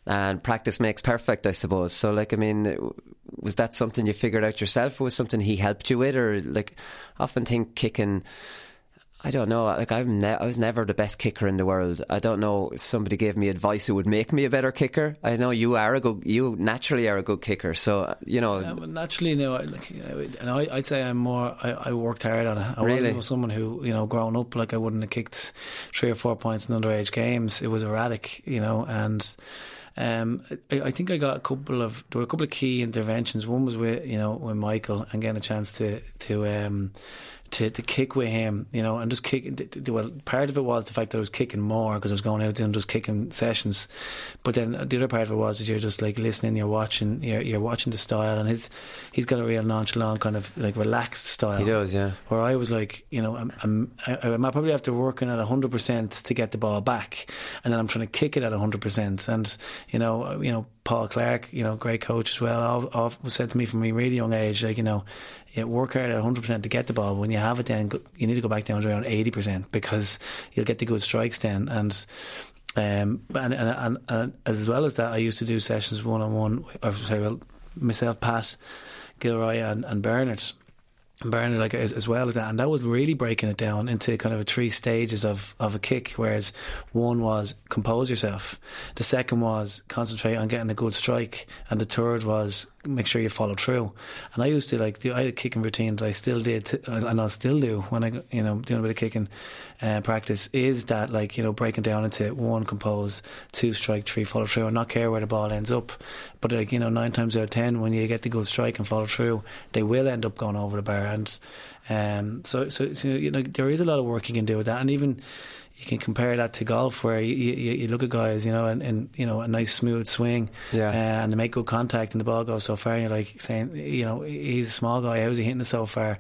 and practice makes perfect, I suppose. So, like, I mean, was that something you figured out yourself, or was something he helped you with, or like, I often think kicking. I don't know. Like I'm, ne- I was never the best kicker in the world. I don't know if somebody gave me advice, it would make me a better kicker. I know you are a good, you naturally are a good kicker. So you know, Yeah, but naturally, Like, you know, and I, I'd say I'm more. I, I worked hard on it. I Really? wasn't someone who, you know, growing up, like I wouldn't have kicked three or four points in underage games. It was erratic, you know, and. Um, I, I think I got a couple of there were a couple of key interventions. One was with you know with Michael and getting a chance to to um, to, to kick with him, you know, and just kick. Well, part of it was the fact that I was kicking more because I was going out doing just kicking sessions. But then uh, the other part of it was that you're just like listening, you're watching, you're, you're watching the style, and his he's got a real nonchalant kind of like relaxed style. he does, yeah. Where I was like, you know, I'm, I'm, I, I'm probably have to working at hundred percent to get the ball back, and then I'm trying to kick it at hundred percent. And you know, uh, you know, Paul Clark, you know, great coach as well, all, all was said to me from a really young age, like you know, yeah, work hard at hundred percent to get the ball. When you have it, then you need to go back down to around eighty percent because you'll get the good strikes then. And um, and, and, and, and as well as that, I used to do sessions one on one. Or sorry, well, myself, Pat, Gilroy, and, and Bernard. And Bernard, like as, as well as that, and that was really breaking it down into kind of a three stages of, of a kick. Whereas one was compose yourself, the second was concentrate on getting a good strike, and the third was make sure you follow through. And I used to like do I had kicking routine that I still did, t- and I'll still do when I you know doing a bit of kicking uh, practice. Is that like you know breaking down into one compose, two strike, three follow through, and not care where the ball ends up. But like you know nine times out of ten, when you get the good strike and follow through, they will end up going over the bar. And um, so so, so you know there is a lot of work you can do with that, and even you can compare that to golf where you, you, you look at guys, you know, and, and you know a nice smooth swing, Yeah. uh, and they make good contact and the ball goes so far. And you're like saying, you know, he's a small guy. How's he hitting it so far?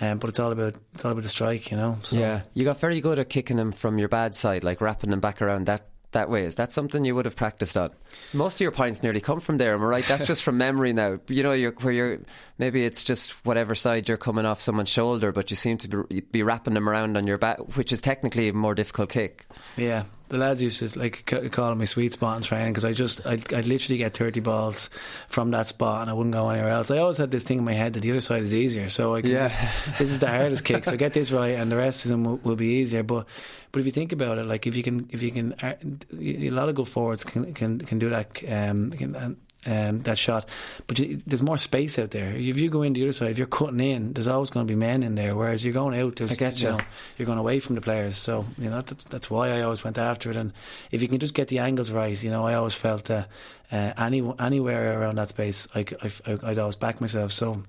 Um, but it's all about it's all about the strike, you know. So, yeah, you got very good at kicking them from your bad side, like wrapping them back around that that way. Is that something you would have practiced on? Most of your points nearly come from there. Am I right? That's [laughs] just from memory now. You know, you're, where you're maybe it's just whatever side you're coming off someone's shoulder, but you seem to be, be wrapping them around on your back, which is technically a more difficult kick. Yeah, the lads used to like c- call me sweet spot in training because I just I'd, I'd literally get thirty balls from that spot and I wouldn't go anywhere else. I always had this thing in my head that the other side is easier, so I can Yeah. just this is the hardest kick, so get this right and the rest of them will, will be easier. But but if you think about it, like if you can if you can uh, a lot of good forwards can can can do that um, can, um, that shot. But you, there's more space out there. If you go in the other side, if you're cutting in, there's always going to be men in there. Whereas you're going out, there's I get you you. know, you're going away from the players. So you know that's, that's why I always went after it. And if you can just get the angles right, you know, I always felt that uh, any anywhere around that space, I, I, I'd always back myself. So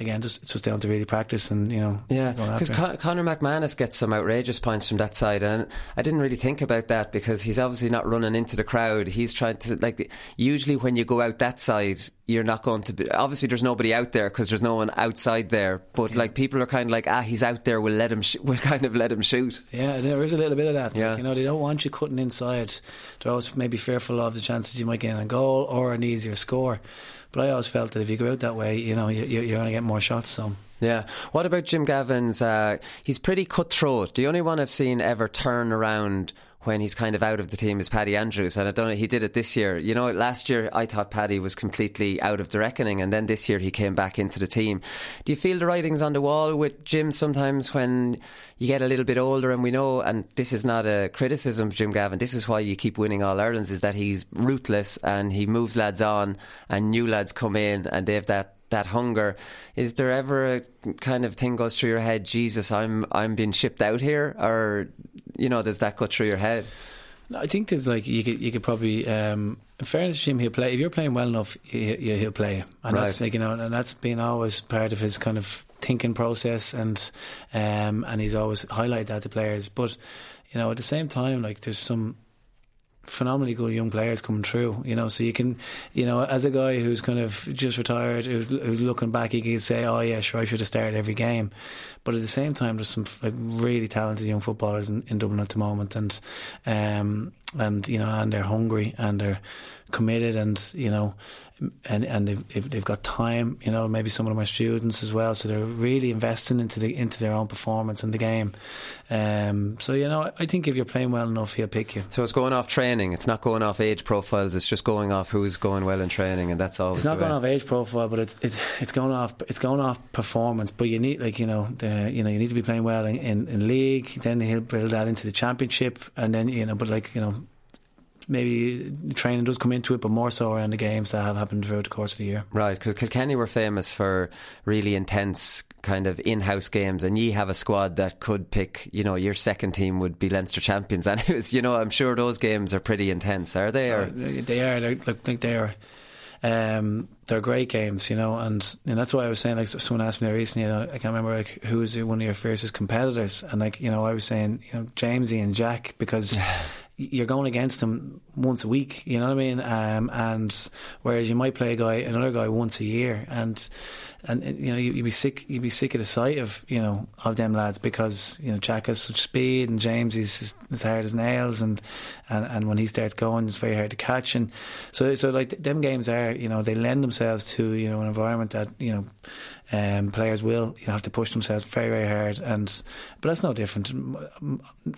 again, just it's just down to really practice and you know, Yeah, because. Con- Conor McManus gets some outrageous points from that side, and I didn't really think about that because he's obviously not running into the crowd. He's trying to like. Usually, when you go out that side, you're not going to be. Obviously, there's nobody out there because there's no one outside there. But like people are kind of like, ah, he's out there. We'll let him. Sh- [laughs] we'll kind of let him shoot. Yeah, there is a little bit of that. Yeah. Like, you know, they don't want you cutting inside. They're always maybe fearful of the chances you might get a goal or an easier score. But I always felt that if you go out that way, you know, you, you- you're going to get more shots. So. Yeah. What about Jim Gavin's? Uh, he's pretty cutthroat. The only one I've seen ever turn around when he's kind of out of the team is Paddy Andrews, and I don't know he did it this year. You know, last year I thought Paddy was completely out of the reckoning, and then this year he came back into the team. Do you feel the writings on the wall with Jim sometimes when you get a little bit older, and we know, and this is not a criticism of Jim Gavin. This is why you keep winning all Ireland's, is that he's ruthless and he moves lads on, and new lads come in, and they have that that hunger. Is there ever a kind of thing goes through your head? Jesus, I'm I'm being shipped out here, or you know, does that go through your head? I think there's like you could you could probably. Um, in fairness to Jim, he'll play. If you're playing well enough, he, he'll play, and right. that's like you know, and that's been always part of his kind of thinking process, and um, and he's always highlighted that to players. But you know, at the same time, like there's some phenomenally good young players coming through. You know, so you can, you know, as a guy who's kind of just retired, who's, who's looking back, he can say, "Oh yeah, sure, I should have started every game." But at the same time, there's some like really talented young footballers in, in Dublin at the moment, and um, and you know, and they're hungry and they're committed, and you know, and and they've they've got time. You know, maybe some of my students as well, so they're really investing into the into their own performance in the game. Um, so you know, I think if you're playing well enough, he'll pick you. So it's going off training. It's not going off age profiles. It's just going off who's going well in training, and that's all. It's not going off age profile, but it's it's it's going off it's going off performance. But you need like you know the you know you need to be playing well in, in, in league. Then he'll build that into the championship, and then you know, but like you know maybe training does come into it, but more so around the games that have happened throughout the course of the year. Right, because Kilkenny were famous for really intense kind of in-house games, and ye have a squad that could pick. You know, your second team would be Leinster champions, and it was, you know, I'm sure those games are pretty intense. Are they? Or? Uh, they are. They're, like they are. Um, they're great games, you know, and, and that's why I was saying, like, someone asked me there recently, you know, I can't remember, like, who's one of your fiercest competitors, and, like, you know, I was saying, you know, Jamesy and Jack, because you're going against them once a week, you know what I mean? Um, and whereas you might play a guy, another guy once a year, and and you know you, would be sick, you'd be sick of the sight of you know of them lads because you know Jack has such speed and James is as hard as nails, and, and and when he starts going, it's very hard to catch, and so so like them games are you know they lend themselves to you know an environment that you know um, players will you know, have to push themselves very very hard, and but that's no different.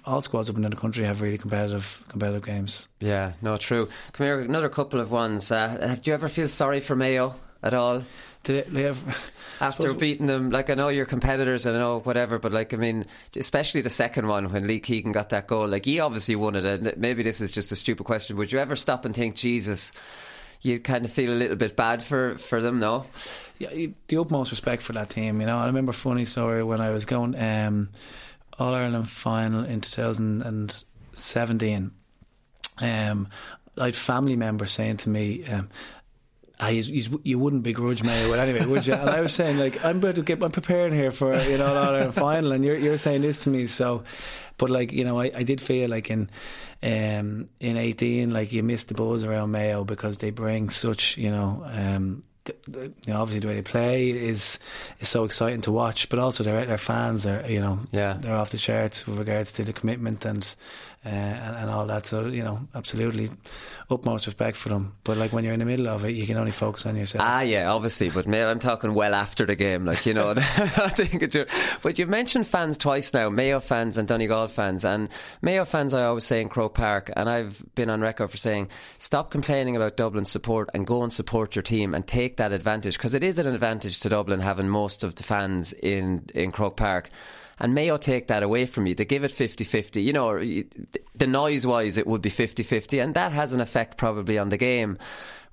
All squads up in the country have really competitive competitive games. Yeah, no, true. Come here, another couple of ones. Uh, do you ever feel sorry for Mayo at all? They, they have after beating them. Like I know your competitors, and I know whatever, but like I mean, especially the second one when Lee Keegan got that goal. Like he obviously won it, and maybe this is just a stupid question. Would you ever stop and think, Jesus? You kind of feel a little bit bad for, for them, no? Yeah, the utmost respect for that team. You know, I remember funny story when I was going um, All Ireland final in 2017. Um, I had family members saying to me, um, ah, he's, he's, you wouldn't begrudge me, but anyway, would you? And I was saying, like, I'm about to get, I'm preparing here for you know our final, and you're you're saying this to me, so. But like you know, I, I did feel like in um, in eighteen, like you missed the buzz around Mayo because they bring such you know um, the, the, you know, obviously the way they play is is so exciting to watch, but also their their fans are you know yeah they're off the charts with regards to the commitment and uh, and, and all that. So you know, absolutely utmost respect for them. But like when you're in the middle of it, you can only focus on yourself. Ah, yeah, obviously. But Mayo, I'm talking well after the game, like you know. [laughs] I think but you've mentioned fans twice now, Mayo fans and Donegal fans, and Mayo fans. I always say in Croke Park, and I've been on record for saying, stop complaining about Dublin support and go and support your team and take that advantage because it is an advantage to Dublin having most of the fans in in Croke Park. And Mayo take that away from you. They give it 50 50. You know, the noise wise, it would be 50 50. And that has an effect probably on the game.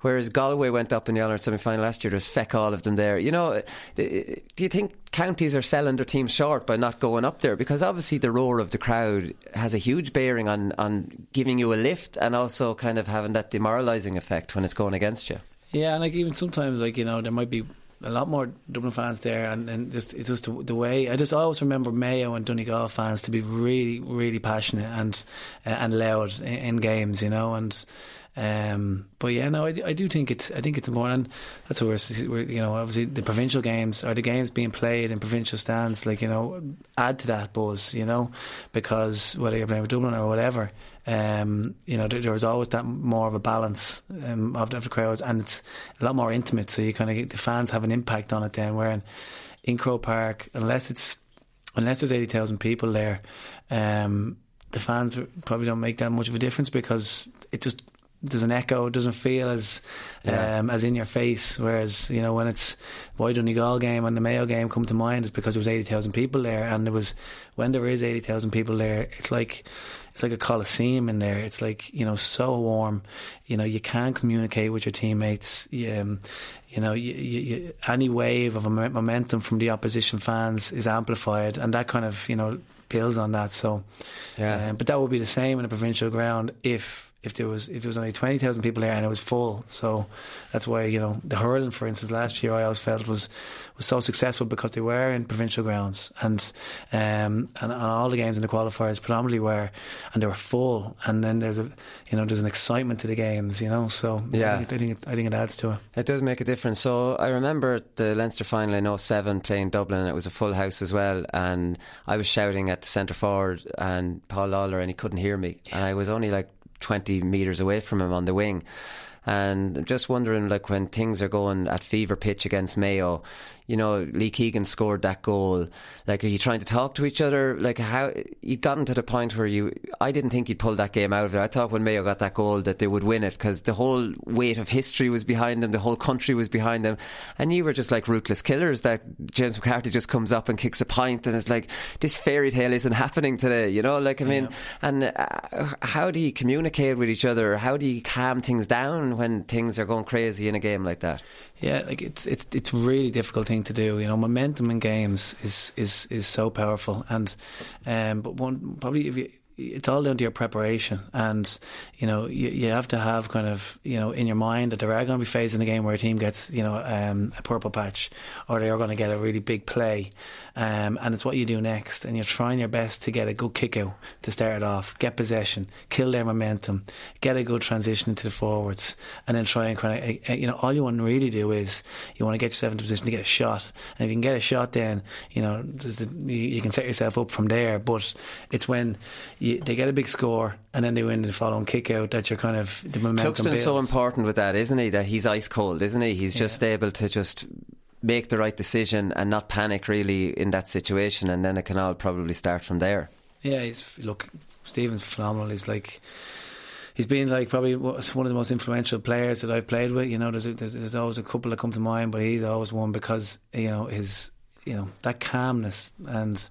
Whereas Galway went up in the All semi final last year, there's feck all of them there. You know, eh, eh, do you think counties are selling their teams short by not going up there? Because obviously the roar of the crowd has a huge bearing on, on giving you a lift and also kind of having that demoralising effect when it's going against you. Yeah, and like even sometimes, like, you know, there might be a lot more Dublin fans there, and, and just it's just the, way I just always remember Mayo and Donegal fans to be really, really passionate and uh, and loud in, in, games, you know, and. Um, but yeah, no, I, I do think it's I think it's important. That's what we're, you know obviously the provincial games are the games being played in provincial stands. Like you know, add to that buzz, you know, because whether you're playing with Dublin or whatever, um, you know, there, there, was always that more of a balance um, of, of, the crowds, and it's a lot more intimate. So you kind of get the fans have an impact on it. Then, where in, in Croke Park, unless it's unless there's eighty thousand people there, um, the fans probably don't make that much of a difference because it just there's an echo. It doesn't feel as Yeah. um, as in your face. Whereas you know when it's why Donegal game and the Mayo game come to mind is because there was eighty thousand people there, and there was when there is eighty thousand people there, it's like it's like a coliseum in there. It's like you know so warm. You know you can communicate with your teammates. You, um, you know you, you, any wave of momentum from the opposition fans is amplified, and that kind of you know builds on that. So Yeah. um, but that would be the same in a provincial ground if if there was if there was only twenty thousand people there and it was full. So that's why you know the hurling, for instance, last year I always felt was was so successful because they were in provincial grounds and um and, and all the games in the qualifiers predominantly were and they were full. And then there's a you know there's an excitement to the games. You know, so Yeah. I think it, I think it, I think it adds to it. It does make a difference. So I remember the Leinster final in 07 playing Dublin, and it was a full house as well. And I was shouting at the centre forward and Paul Lawler, and he couldn't hear me. And I was only like 20 metres away from him on the wing. And I'm just wondering, like, when things are going at fever pitch against Mayo, you know, Lee Keegan scored that goal. Like, are you trying to talk to each other? Like, how you'd gotten to the point where you, I didn't think you'd pull that game out of it. I thought when Mayo got that goal that they would win it because the whole weight of history was behind them, the whole country was behind them, and you were just like ruthless killers. That James McCarthy just comes up and kicks a pint, and it's like this fairy tale isn't happening today. You know, like I mean, and uh, how do you communicate with each other? How do you calm things down when things are going crazy in a game like that? Yeah, like it's it's it's really difficult thing to do. You know, momentum in games is is is so powerful, and um, but one probably if you. It's all down to your preparation, and you know you, you have to have kind of you know in your mind that there are going to be phases in the game where a team gets you know um, a purple patch, or they are going to get a really big play, um, and it's what you do next, and you're trying your best to get a good kick out to start it off, get possession, kill their momentum, get a good transition into the forwards, and then try and kind of you know all you want to really do is you want to get yourself into position to get a shot, and if you can get a shot, then you know you can set yourself up from there. But it's when you, they get a big score and then they win the following kick out that you're kind of the momentum. Cluxton's so important with that, isn't he? That he's ice cold, isn't he? He's just able to just make the right decision and not panic really in that situation, and then it can all probably start from there. Yeah, he's look. Stephen's phenomenal. He's like. He's been like probably one of the most influential players that I've played with. You know, there's, there's there's always a couple that come to mind, but he's always one because you know his you know that calmness and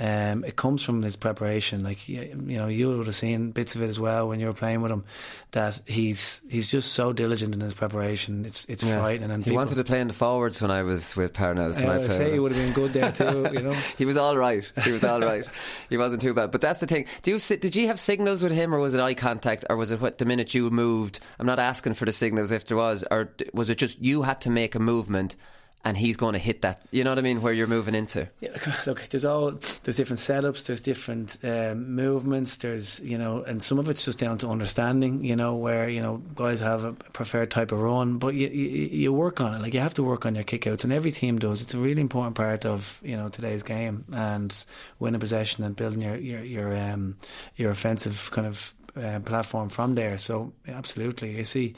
um, it comes from his preparation. Like you you know, you would have seen bits of it as well when you were playing with him. That he's he's just so diligent in his preparation. It's it's frightening. And he people- wanted to play in the forwards when I was with Parnells. When I I played say he would have been good there too. You [laughs] know. he was all right. He was all right. [laughs] he wasn't too bad. But that's the thing. Do you did you have signals with him, or was it eye contact, or was it what the minute you moved? I'm not asking for the signals if there was, or was it just you had to make a movement, and he's going to hit that? You know what I mean? Where you're moving into. Yeah, look, look, there's all there's different setups, there's different um, movements, there's you know, and some of it's just down to understanding, you know, where you know guys have a preferred type of run, but you, you you work on it. Like you have to work on your kickouts, and every team does. It's a really important part of you know today's game and winning possession and building your your your um your offensive kind of uh, platform from there. So absolutely, you see.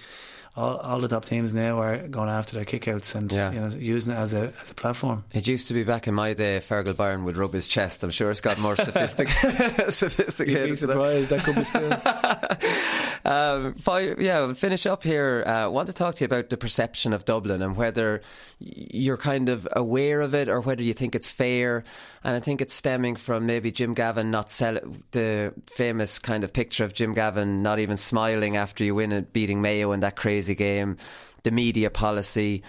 All, all the top teams now are going after their kickouts and Yeah. you know using it as a as a platform. It used to be back in my day, Fergal Byron would rub his chest. I'm sure it's got more [laughs] sophisticated. [laughs] sophisticated. You'd be surprised. That could be still. [laughs] um, fi- yeah, we'll finish up here. I uh, want to talk to you about the perception of Dublin and whether you're kind of aware of it or whether you think it's fair. And I think it's stemming from maybe Jim Gavin not sell the famous kind of picture of Jim Gavin not even smiling after you win it, beating Mayo in that crazy game, the media policy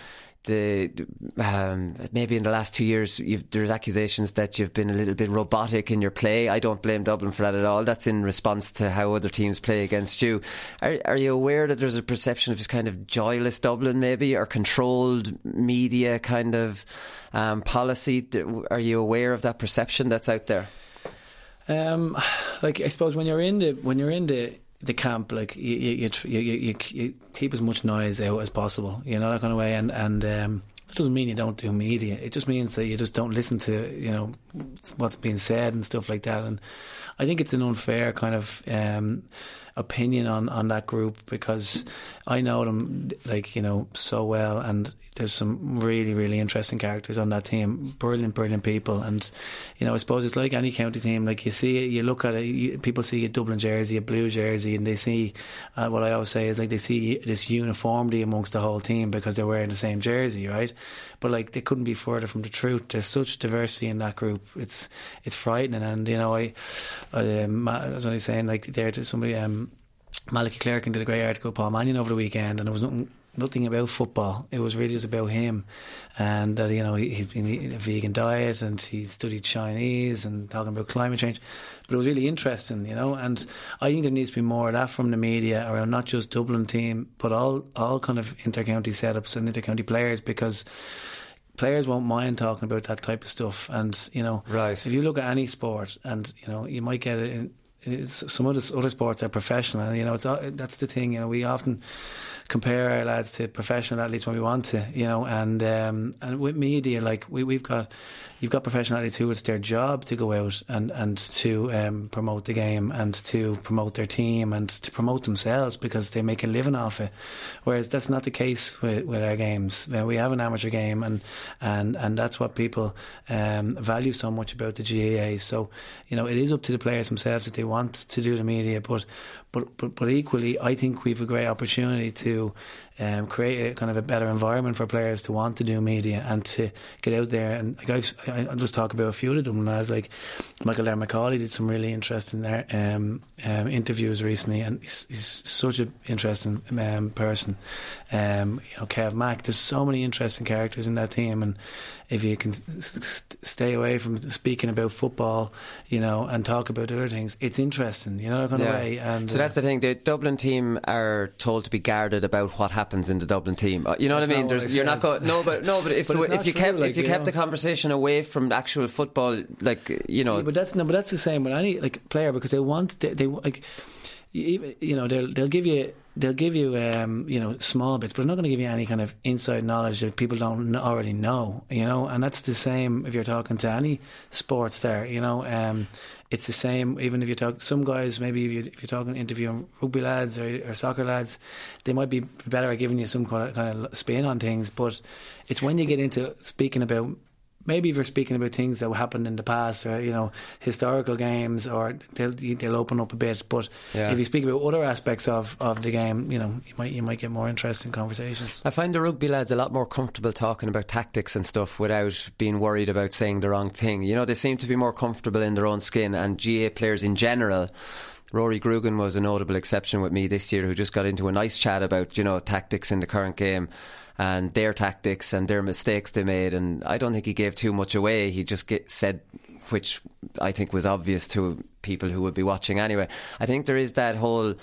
the um, maybe in the last two years there's accusations that you've been a little bit robotic in your play. I don't blame Dublin for that at all. That's in response to how other teams play against you. Are, are you aware that there's a perception of this kind of joyless Dublin, maybe, or controlled media kind of um, policy? Are you aware of that perception that's out there? Um, like I suppose when you're in the when you're in the the camp, like you you, you, you, you, keep as much noise out as possible, you know that kind of way, and and um, it doesn't mean you don't do media. It just means that you just don't listen to you know what's being said and stuff like that. And I think it's an unfair kind of um, opinion on on that group because I know them like you know so well, and there's some really really interesting characters on that team. Brilliant, brilliant people, and you know I suppose it's like any county team. Like you see it, you look at it, you, people see a Dublin jersey, a blue jersey, and they see uh, what I always say is like they see this uniformity amongst the whole team because they're wearing the same jersey, right? But like they couldn't be further from the truth. There's such diversity in that group. It's it's frightening, and you know I, I, um, I was only saying like there to somebody. Um, Malachy Clerkin did a great article, Paul Mannion, over the weekend, and there was nothing nothing about football. It was really just about him, and that uh, you know he, has been eating a vegan diet and he studied Chinese and talking about climate change. But it was really interesting, you know. And I think there needs to be more of that from the media around not just Dublin team, but all all kind of intercounty setups and intercounty players because. Players won't mind talking about that type of stuff, and you know, right. If you look at any sport, and you know, you might get it in, some of the other sports are professional, and you know it's that's the thing. You know, we often compare our lads to professional athletes when we want to, you know, and um, and with media, like we we've got you've got professional athletes who it's their job to go out and and to um, promote the game and to promote their team and to promote themselves because they make a living off it. Whereas that's not the case with, with our games. Uh, we have an amateur game, and and and that's what people um, value so much about the GAA. So you know, it is up to the players themselves if they want to do the media, but but, but, but equally, I think we've a great opportunity to um, create a kind of a better environment for players to want to do media and to get out there. And like I've, I, just talk about a few of them. And I was like, Michael Darragh Macauley did some really interesting um, um, interviews recently, and he's, he's such an interesting um, person. Um, you know, Kev Mack. There's so many interesting characters in that team, and if you can st- stay away from speaking about football, you know, and talk about other things, it's interesting, you know, kind yeah. of way. And so that's the thing. The Dublin team are told to be guarded about what happens in the Dublin team. Uh, you know that's what I mean? What I you're not going. No, but no, but if but if you kept like, if you, you kept know. the conversation away from actual football, like you know, yeah, but that's no, but that's the same with any like player because they want they, they like you, you know they'll they'll give you they'll give you um, you know small bits, but they're not going to give you any kind of inside knowledge that people don't already know. You know, and that's the same if you're talking to any sports there. You know, um, it's the same. Even if you talk some guys, maybe if, you, if you're talking interviewing rugby lads or, or, soccer lads, they might be better at giving you some kind of, kind of spin on things. But it's when you get into speaking about maybe if you're speaking about things that happened in the past or you know historical games or they'll they'll open up a bit. But yeah. if you speak about other aspects of, of the game you know you might you might get more interesting conversations. I find the rugby lads a lot more comfortable talking about tactics and stuff without being worried about saying the wrong thing. You know they seem to be more comfortable in their own skin and GA players in general Rory Grugan was a notable exception with me this year who just got into a nice chat about you know tactics in the current game and their tactics and their mistakes they made. And I don't think he gave too much away. He just get, said, which I think was obvious to people who would be watching anyway. I think there is that whole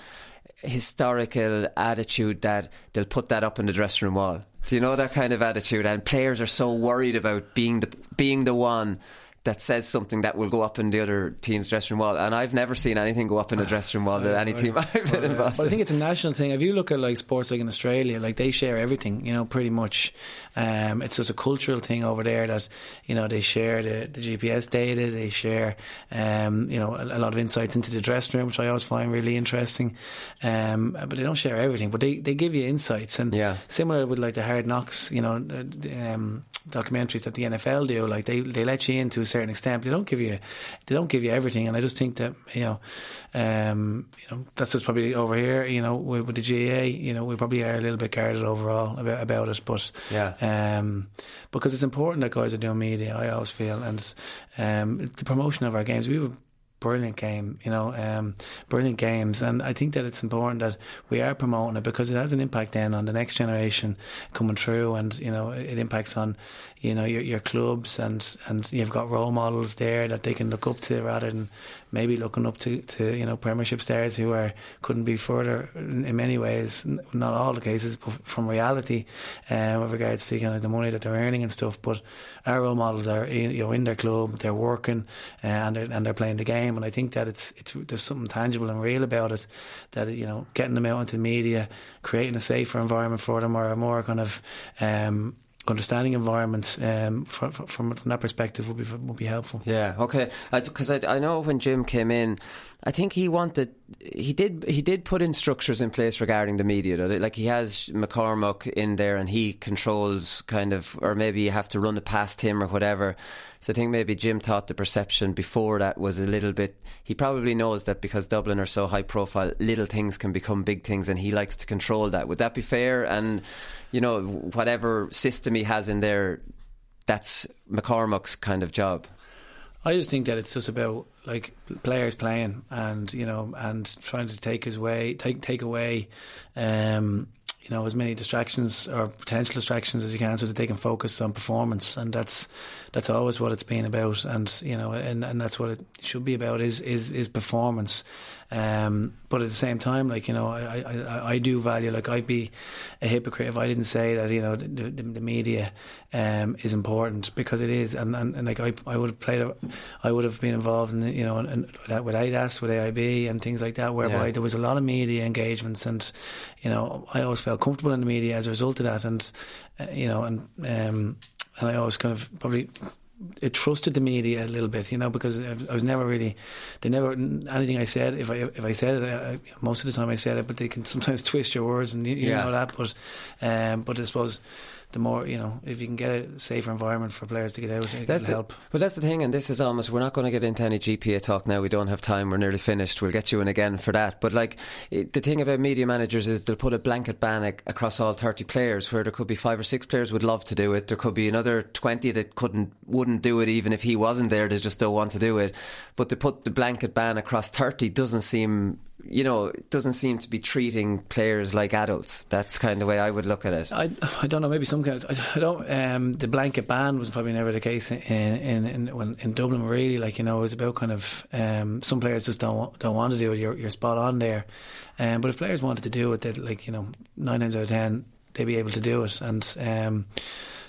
historical attitude that they'll put that up in the dressing room wall. Do you know that kind of attitude? And players are so worried about being the being the one that says something that will go up in the other team's dressing room wall. And I've never seen anything go up in a dressing room wall that any team [laughs] I've been involved. But I think it's a national thing. If you look at like sports like in Australia, like they share everything, you know, pretty much. Um, it's just a cultural thing over there that you know they share the, the GPS data, they share um, you know a, a, lot of insights into the dressing room, which I always find really interesting. Um, but they don't share everything, but they, they give you insights. And yeah. similar with like the Hard Knocks, you know, um, documentaries that the NFL do, like they, they let you into a certain extent. They don't give you they don't give you everything, and I just think that you know, um, you know that's just probably over here. You know, with, with, the GAA, you know, we probably are a little bit guarded overall about, about it, but yeah, um, because it's important that guys are doing media. I always feel, and um, the promotion of our games, we have brilliant game, you know, um, brilliant games. And I think that it's important that we are promoting it because it has an impact then on the next generation coming through and, you know, it impacts on, you know, your, your clubs and, and you've got role models there that they can look up to rather than maybe looking up to, to you know, premiership stars who are, couldn't be further in, many ways, not all the cases, but from reality, um, with regards to kind of the money that they're earning and stuff. But our role models are, you know, in their club, they're working uh, and, they're, and they're playing the game. And I think that it's, it's, there's something tangible and real about it that, you know, getting them out into the media, creating a safer environment for them or a more kind of, um, understanding environments um, from, from, from that perspective would be would be helpful. Yeah, okay. Because I, I, I, know when Jim came in, I think he wanted he did he did put in structures in place regarding the media. Like he has McCormack in there, and he controls kind of, or maybe you have to run it past him or whatever. So I think maybe Jim thought the perception before that was a little bit. He probably knows that because Dublin are so high profile, little things can become big things, and he likes to control that. Would that be fair? And you know, whatever system he has in there, that's McCormack's kind of job. I just think that it's just about like players playing and you know and trying to take his way take take away um, you know as many distractions or potential distractions as you can so that they can focus on performance and that's that's always what it's been about. And you know and, and that's what it should be about is is is performance. Um, but at the same time like you know I, I, I do value like I'd be a hypocrite if I didn't say that you know the, the, the media um, is important because it is. And, and, and like I, I would have played a, I would have been involved in you know in, with IDAS with AIB and things like that whereby yeah. there was a lot of media engagements and you know I always felt comfortable in the media as a result of that. And uh, you know and um, and I always kind of probably it trusted the media a little bit, you know, because I was never really, they never anything I said. If I if I said it, I, most of the time I said it, but they can sometimes [laughs] twist your words, and you, you yeah. know that. But um, but I suppose the more you know, if you can get a safer environment for players to get out, it that's the, help. But that's the thing, and this is almost we're not going to get into any GPA talk now. We don't have time. We're nearly finished. We'll get you in again for that. But like it, the thing about media managers is they'll put a blanket ban across all thirty players, where there could be five or six players would love to do it. There could be another twenty that couldn't, wouldn't do it even if he wasn't there. They just don't want to do it. But to put the blanket ban across thirty doesn't seem you know, it doesn't seem to be treating players like adults. That's kind of the way I would look at it. I, I don't know. Maybe some guys. I don't. Um, the blanket ban was probably never the case in in in, when, in Dublin. Really, like you know, it was about kind of um, some players just don't don't want to do it. You're you're spot on there. Um, but if players wanted to do it, they'd like you know nine times out of ten they'd be able to do it. And um,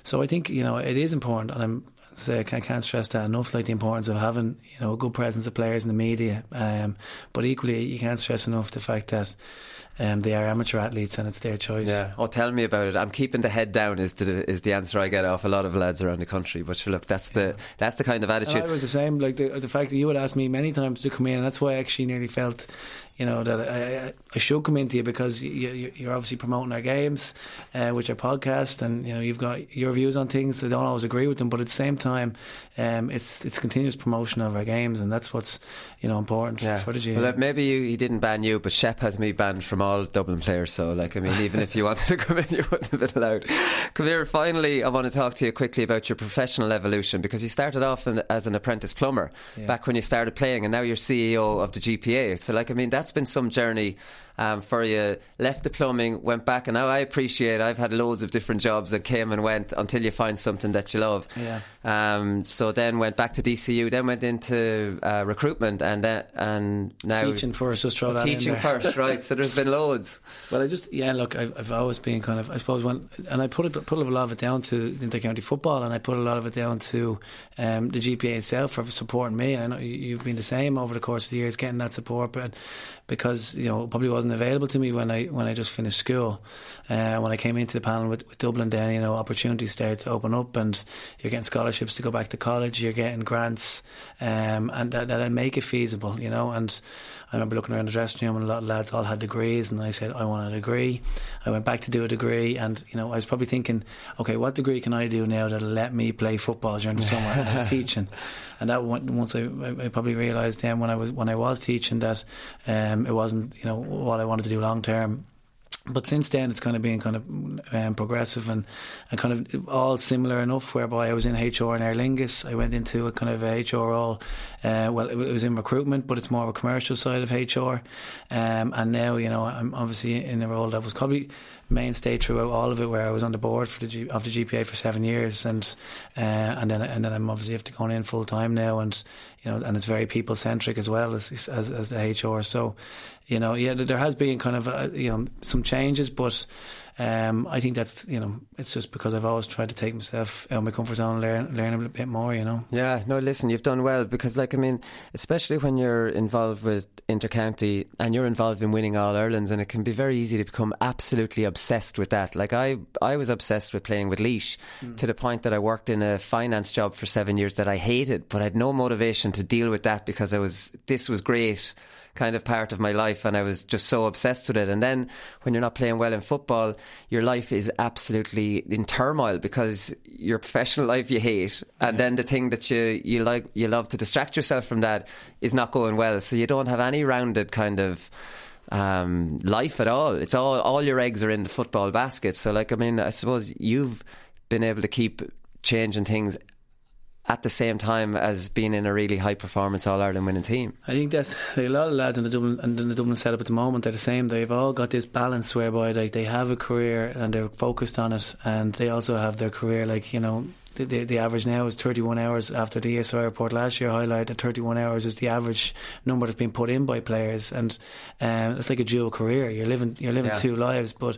so I think you know it is important, and I'm say I can't stress that enough. Like the importance of having you know a good presence of players in the media, um, but equally you can't stress enough the fact that um, they are amateur athletes and it's their choice. Yeah. Oh, tell me about it. I'm keeping the head down is the is the answer I get off a lot of lads around the country. But look, that's the yeah. that's the kind of attitude. I was the same. Like the the fact that you would ask me many times to come in, and that's why I actually nearly felt you know that I, I should come into you because you, you're obviously promoting our games, uh, which are podcast, and you know you've got your views on things. I don't always agree with them, but at the same time, um, it's it's continuous promotion of our games, and that's what's you know important yeah. for the. Well, maybe you, he didn't ban you, but Shep has me banned from all Dublin players. So, like, I mean, even if you [laughs] wanted to come in, you wouldn't have been allowed. Kavir. Finally, I want to talk to you quickly about your professional evolution because you started off in, as an apprentice plumber yeah. back when you started playing, and now you're CEO of the GPA. So, like, I mean, that's been some journey um, for you. Left the plumbing, went back, and now I appreciate. I've had loads of different jobs that came and went until you find something that you love. Yeah. Um, so then went back to DCU, then went into uh, recruitment, and then and now teaching first. Just throw that teaching first, right? So there's been loads. Well, I just yeah. Look, I've, I've always been kind of I suppose when and I put it put a lot of it down to intercounty football, and I put a lot of it down to um, the GPA itself for supporting me. I know you've been the same over the course of the years, getting that support, but because you know probably wasn't available to me when I when I just finished school. Uh, when I came into the panel with, with, Dublin, then you know opportunities started to open up, and you're getting scholarships to go back to college. You're getting grants, um, and that, that make it feasible, you know. And I remember looking around the dressing room, and a lot of lads all had degrees, and I said I want a degree. I went back to do a degree, and you know I was probably thinking, okay, what degree can I do now that'll let me play football during the summer? and I was [laughs] teaching, and that once I, I probably realised then when I was when I was teaching that um, it wasn't you know what I wanted to do long term but since then it's kind of been kind of um, progressive and, and kind of all similar enough whereby I was in HR in Aer Lingus. I went into a kind of HR role uh, well it, was in recruitment but it's more of a commercial side of HR um, and now you know I'm obviously in a role that was probably mainstay throughout all of it where I was on the board for the G, of the GPA for seven years and uh, and then and then I'm obviously have to go in full time now and you know and it's very people centric as well as, as, as the HR so you know, yeah, there has been kind of uh, you know some changes, but um, I think that's you know it's just because I've always tried to take myself out of my comfort zone, and learn learn a bit more. You know. Yeah. No. Listen, you've done well because, like, I mean, especially when you're involved with intercounty and you're involved in winning all Irelands, and it can be very easy to become absolutely obsessed obsessed with that. Like I, I was obsessed with playing with Laois Mm. to the point that I worked in a finance job for seven years that I hated, but I had no motivation to deal with that because I was this was great kind of part of my life and I was just so obsessed with it. And then when you're not playing well in football, your life is absolutely in turmoil because your professional [laughs] life you hate and then the thing that you, you like you love to distract yourself from that is not going well. So you don't have any rounded kind of um, life at all. It's all all your eggs are in the football basket. So like I mean, I suppose you've been able to keep changing things at the same time as being in a really high performance All Ireland winning team. I think that's like, a lot of lads in the Dublin and in the Dublin setup at the moment. They're the same. They've all got this balance whereby like they have a career and they're focused on it, and they also have their career. Like you know, the, the, the average now is 31 hours after the ESRI report last year highlighted 31 hours is the average number that's been put in by players, and um, it's like a dual career. You're living you're living Yeah. two lives, but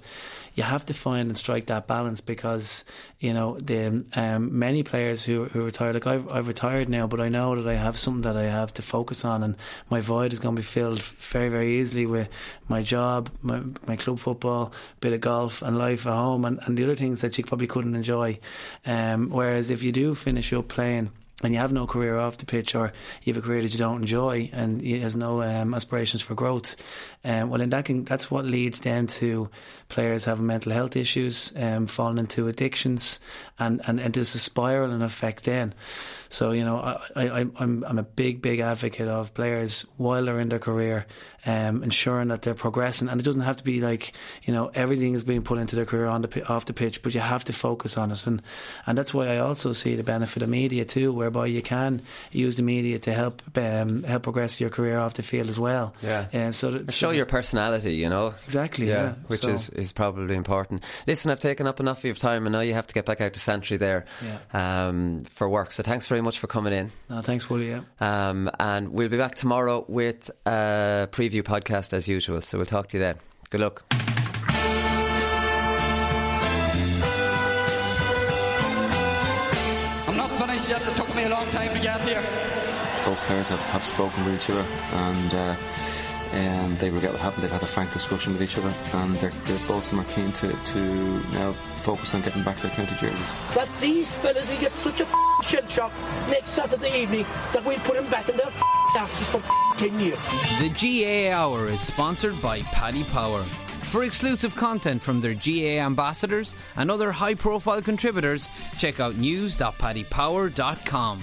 you have to find and strike that balance because you know the um, many players who who retire. Like I've I've retired now, but I know that I have something that I have to focus on, and my void is going to be filled very very easily with my job, my my club football, bit of golf, and life at home, and, and the other things that you probably couldn't enjoy. Um, whereas if you do finish up playing and you have no career off the pitch or you have a career that you don't enjoy and you has no um, aspirations for growth, um, well, then that can, that's what leads then to players having mental health issues, um, falling into addictions, and, and, and there's a spiral and effect then. So, you know, I, I, I'm, I'm a big, big advocate of players while they're in their career, um, ensuring that they're progressing. And it doesn't have to be like, you know, everything is being put into their career on the, off the pitch, but you have to focus on it. And, and that's why I also see the benefit of media too, whereby you can use the media to help, um, help progress your career off the field as well. Yeah. Uh, so that, Show your personality, you know. Exactly, yeah. which So- is, is probably important. Listen, I've taken up enough of your time, and now you have to get back out to Santry there um, for work. So thanks very much for coming in. No, thanks, Willie. Yeah. Um, and we'll be back tomorrow with a preview podcast as usual. So we'll talk to you then. Good luck. I'm not finished yet. It took me a long time to get here. Both players have, have spoken with each other and uh, um, they regret what happened. They've had a frank discussion with each other and they're, they're, both of them are keen to, to now focus on getting back their county jerseys. That these fellas will get such a shell shock next Saturday evening that we'll put them back in their asses for 10 years. The GAA Hour is sponsored by Paddy Power. For exclusive content from their GAA ambassadors and other high profile contributors, check out news.paddypower.com.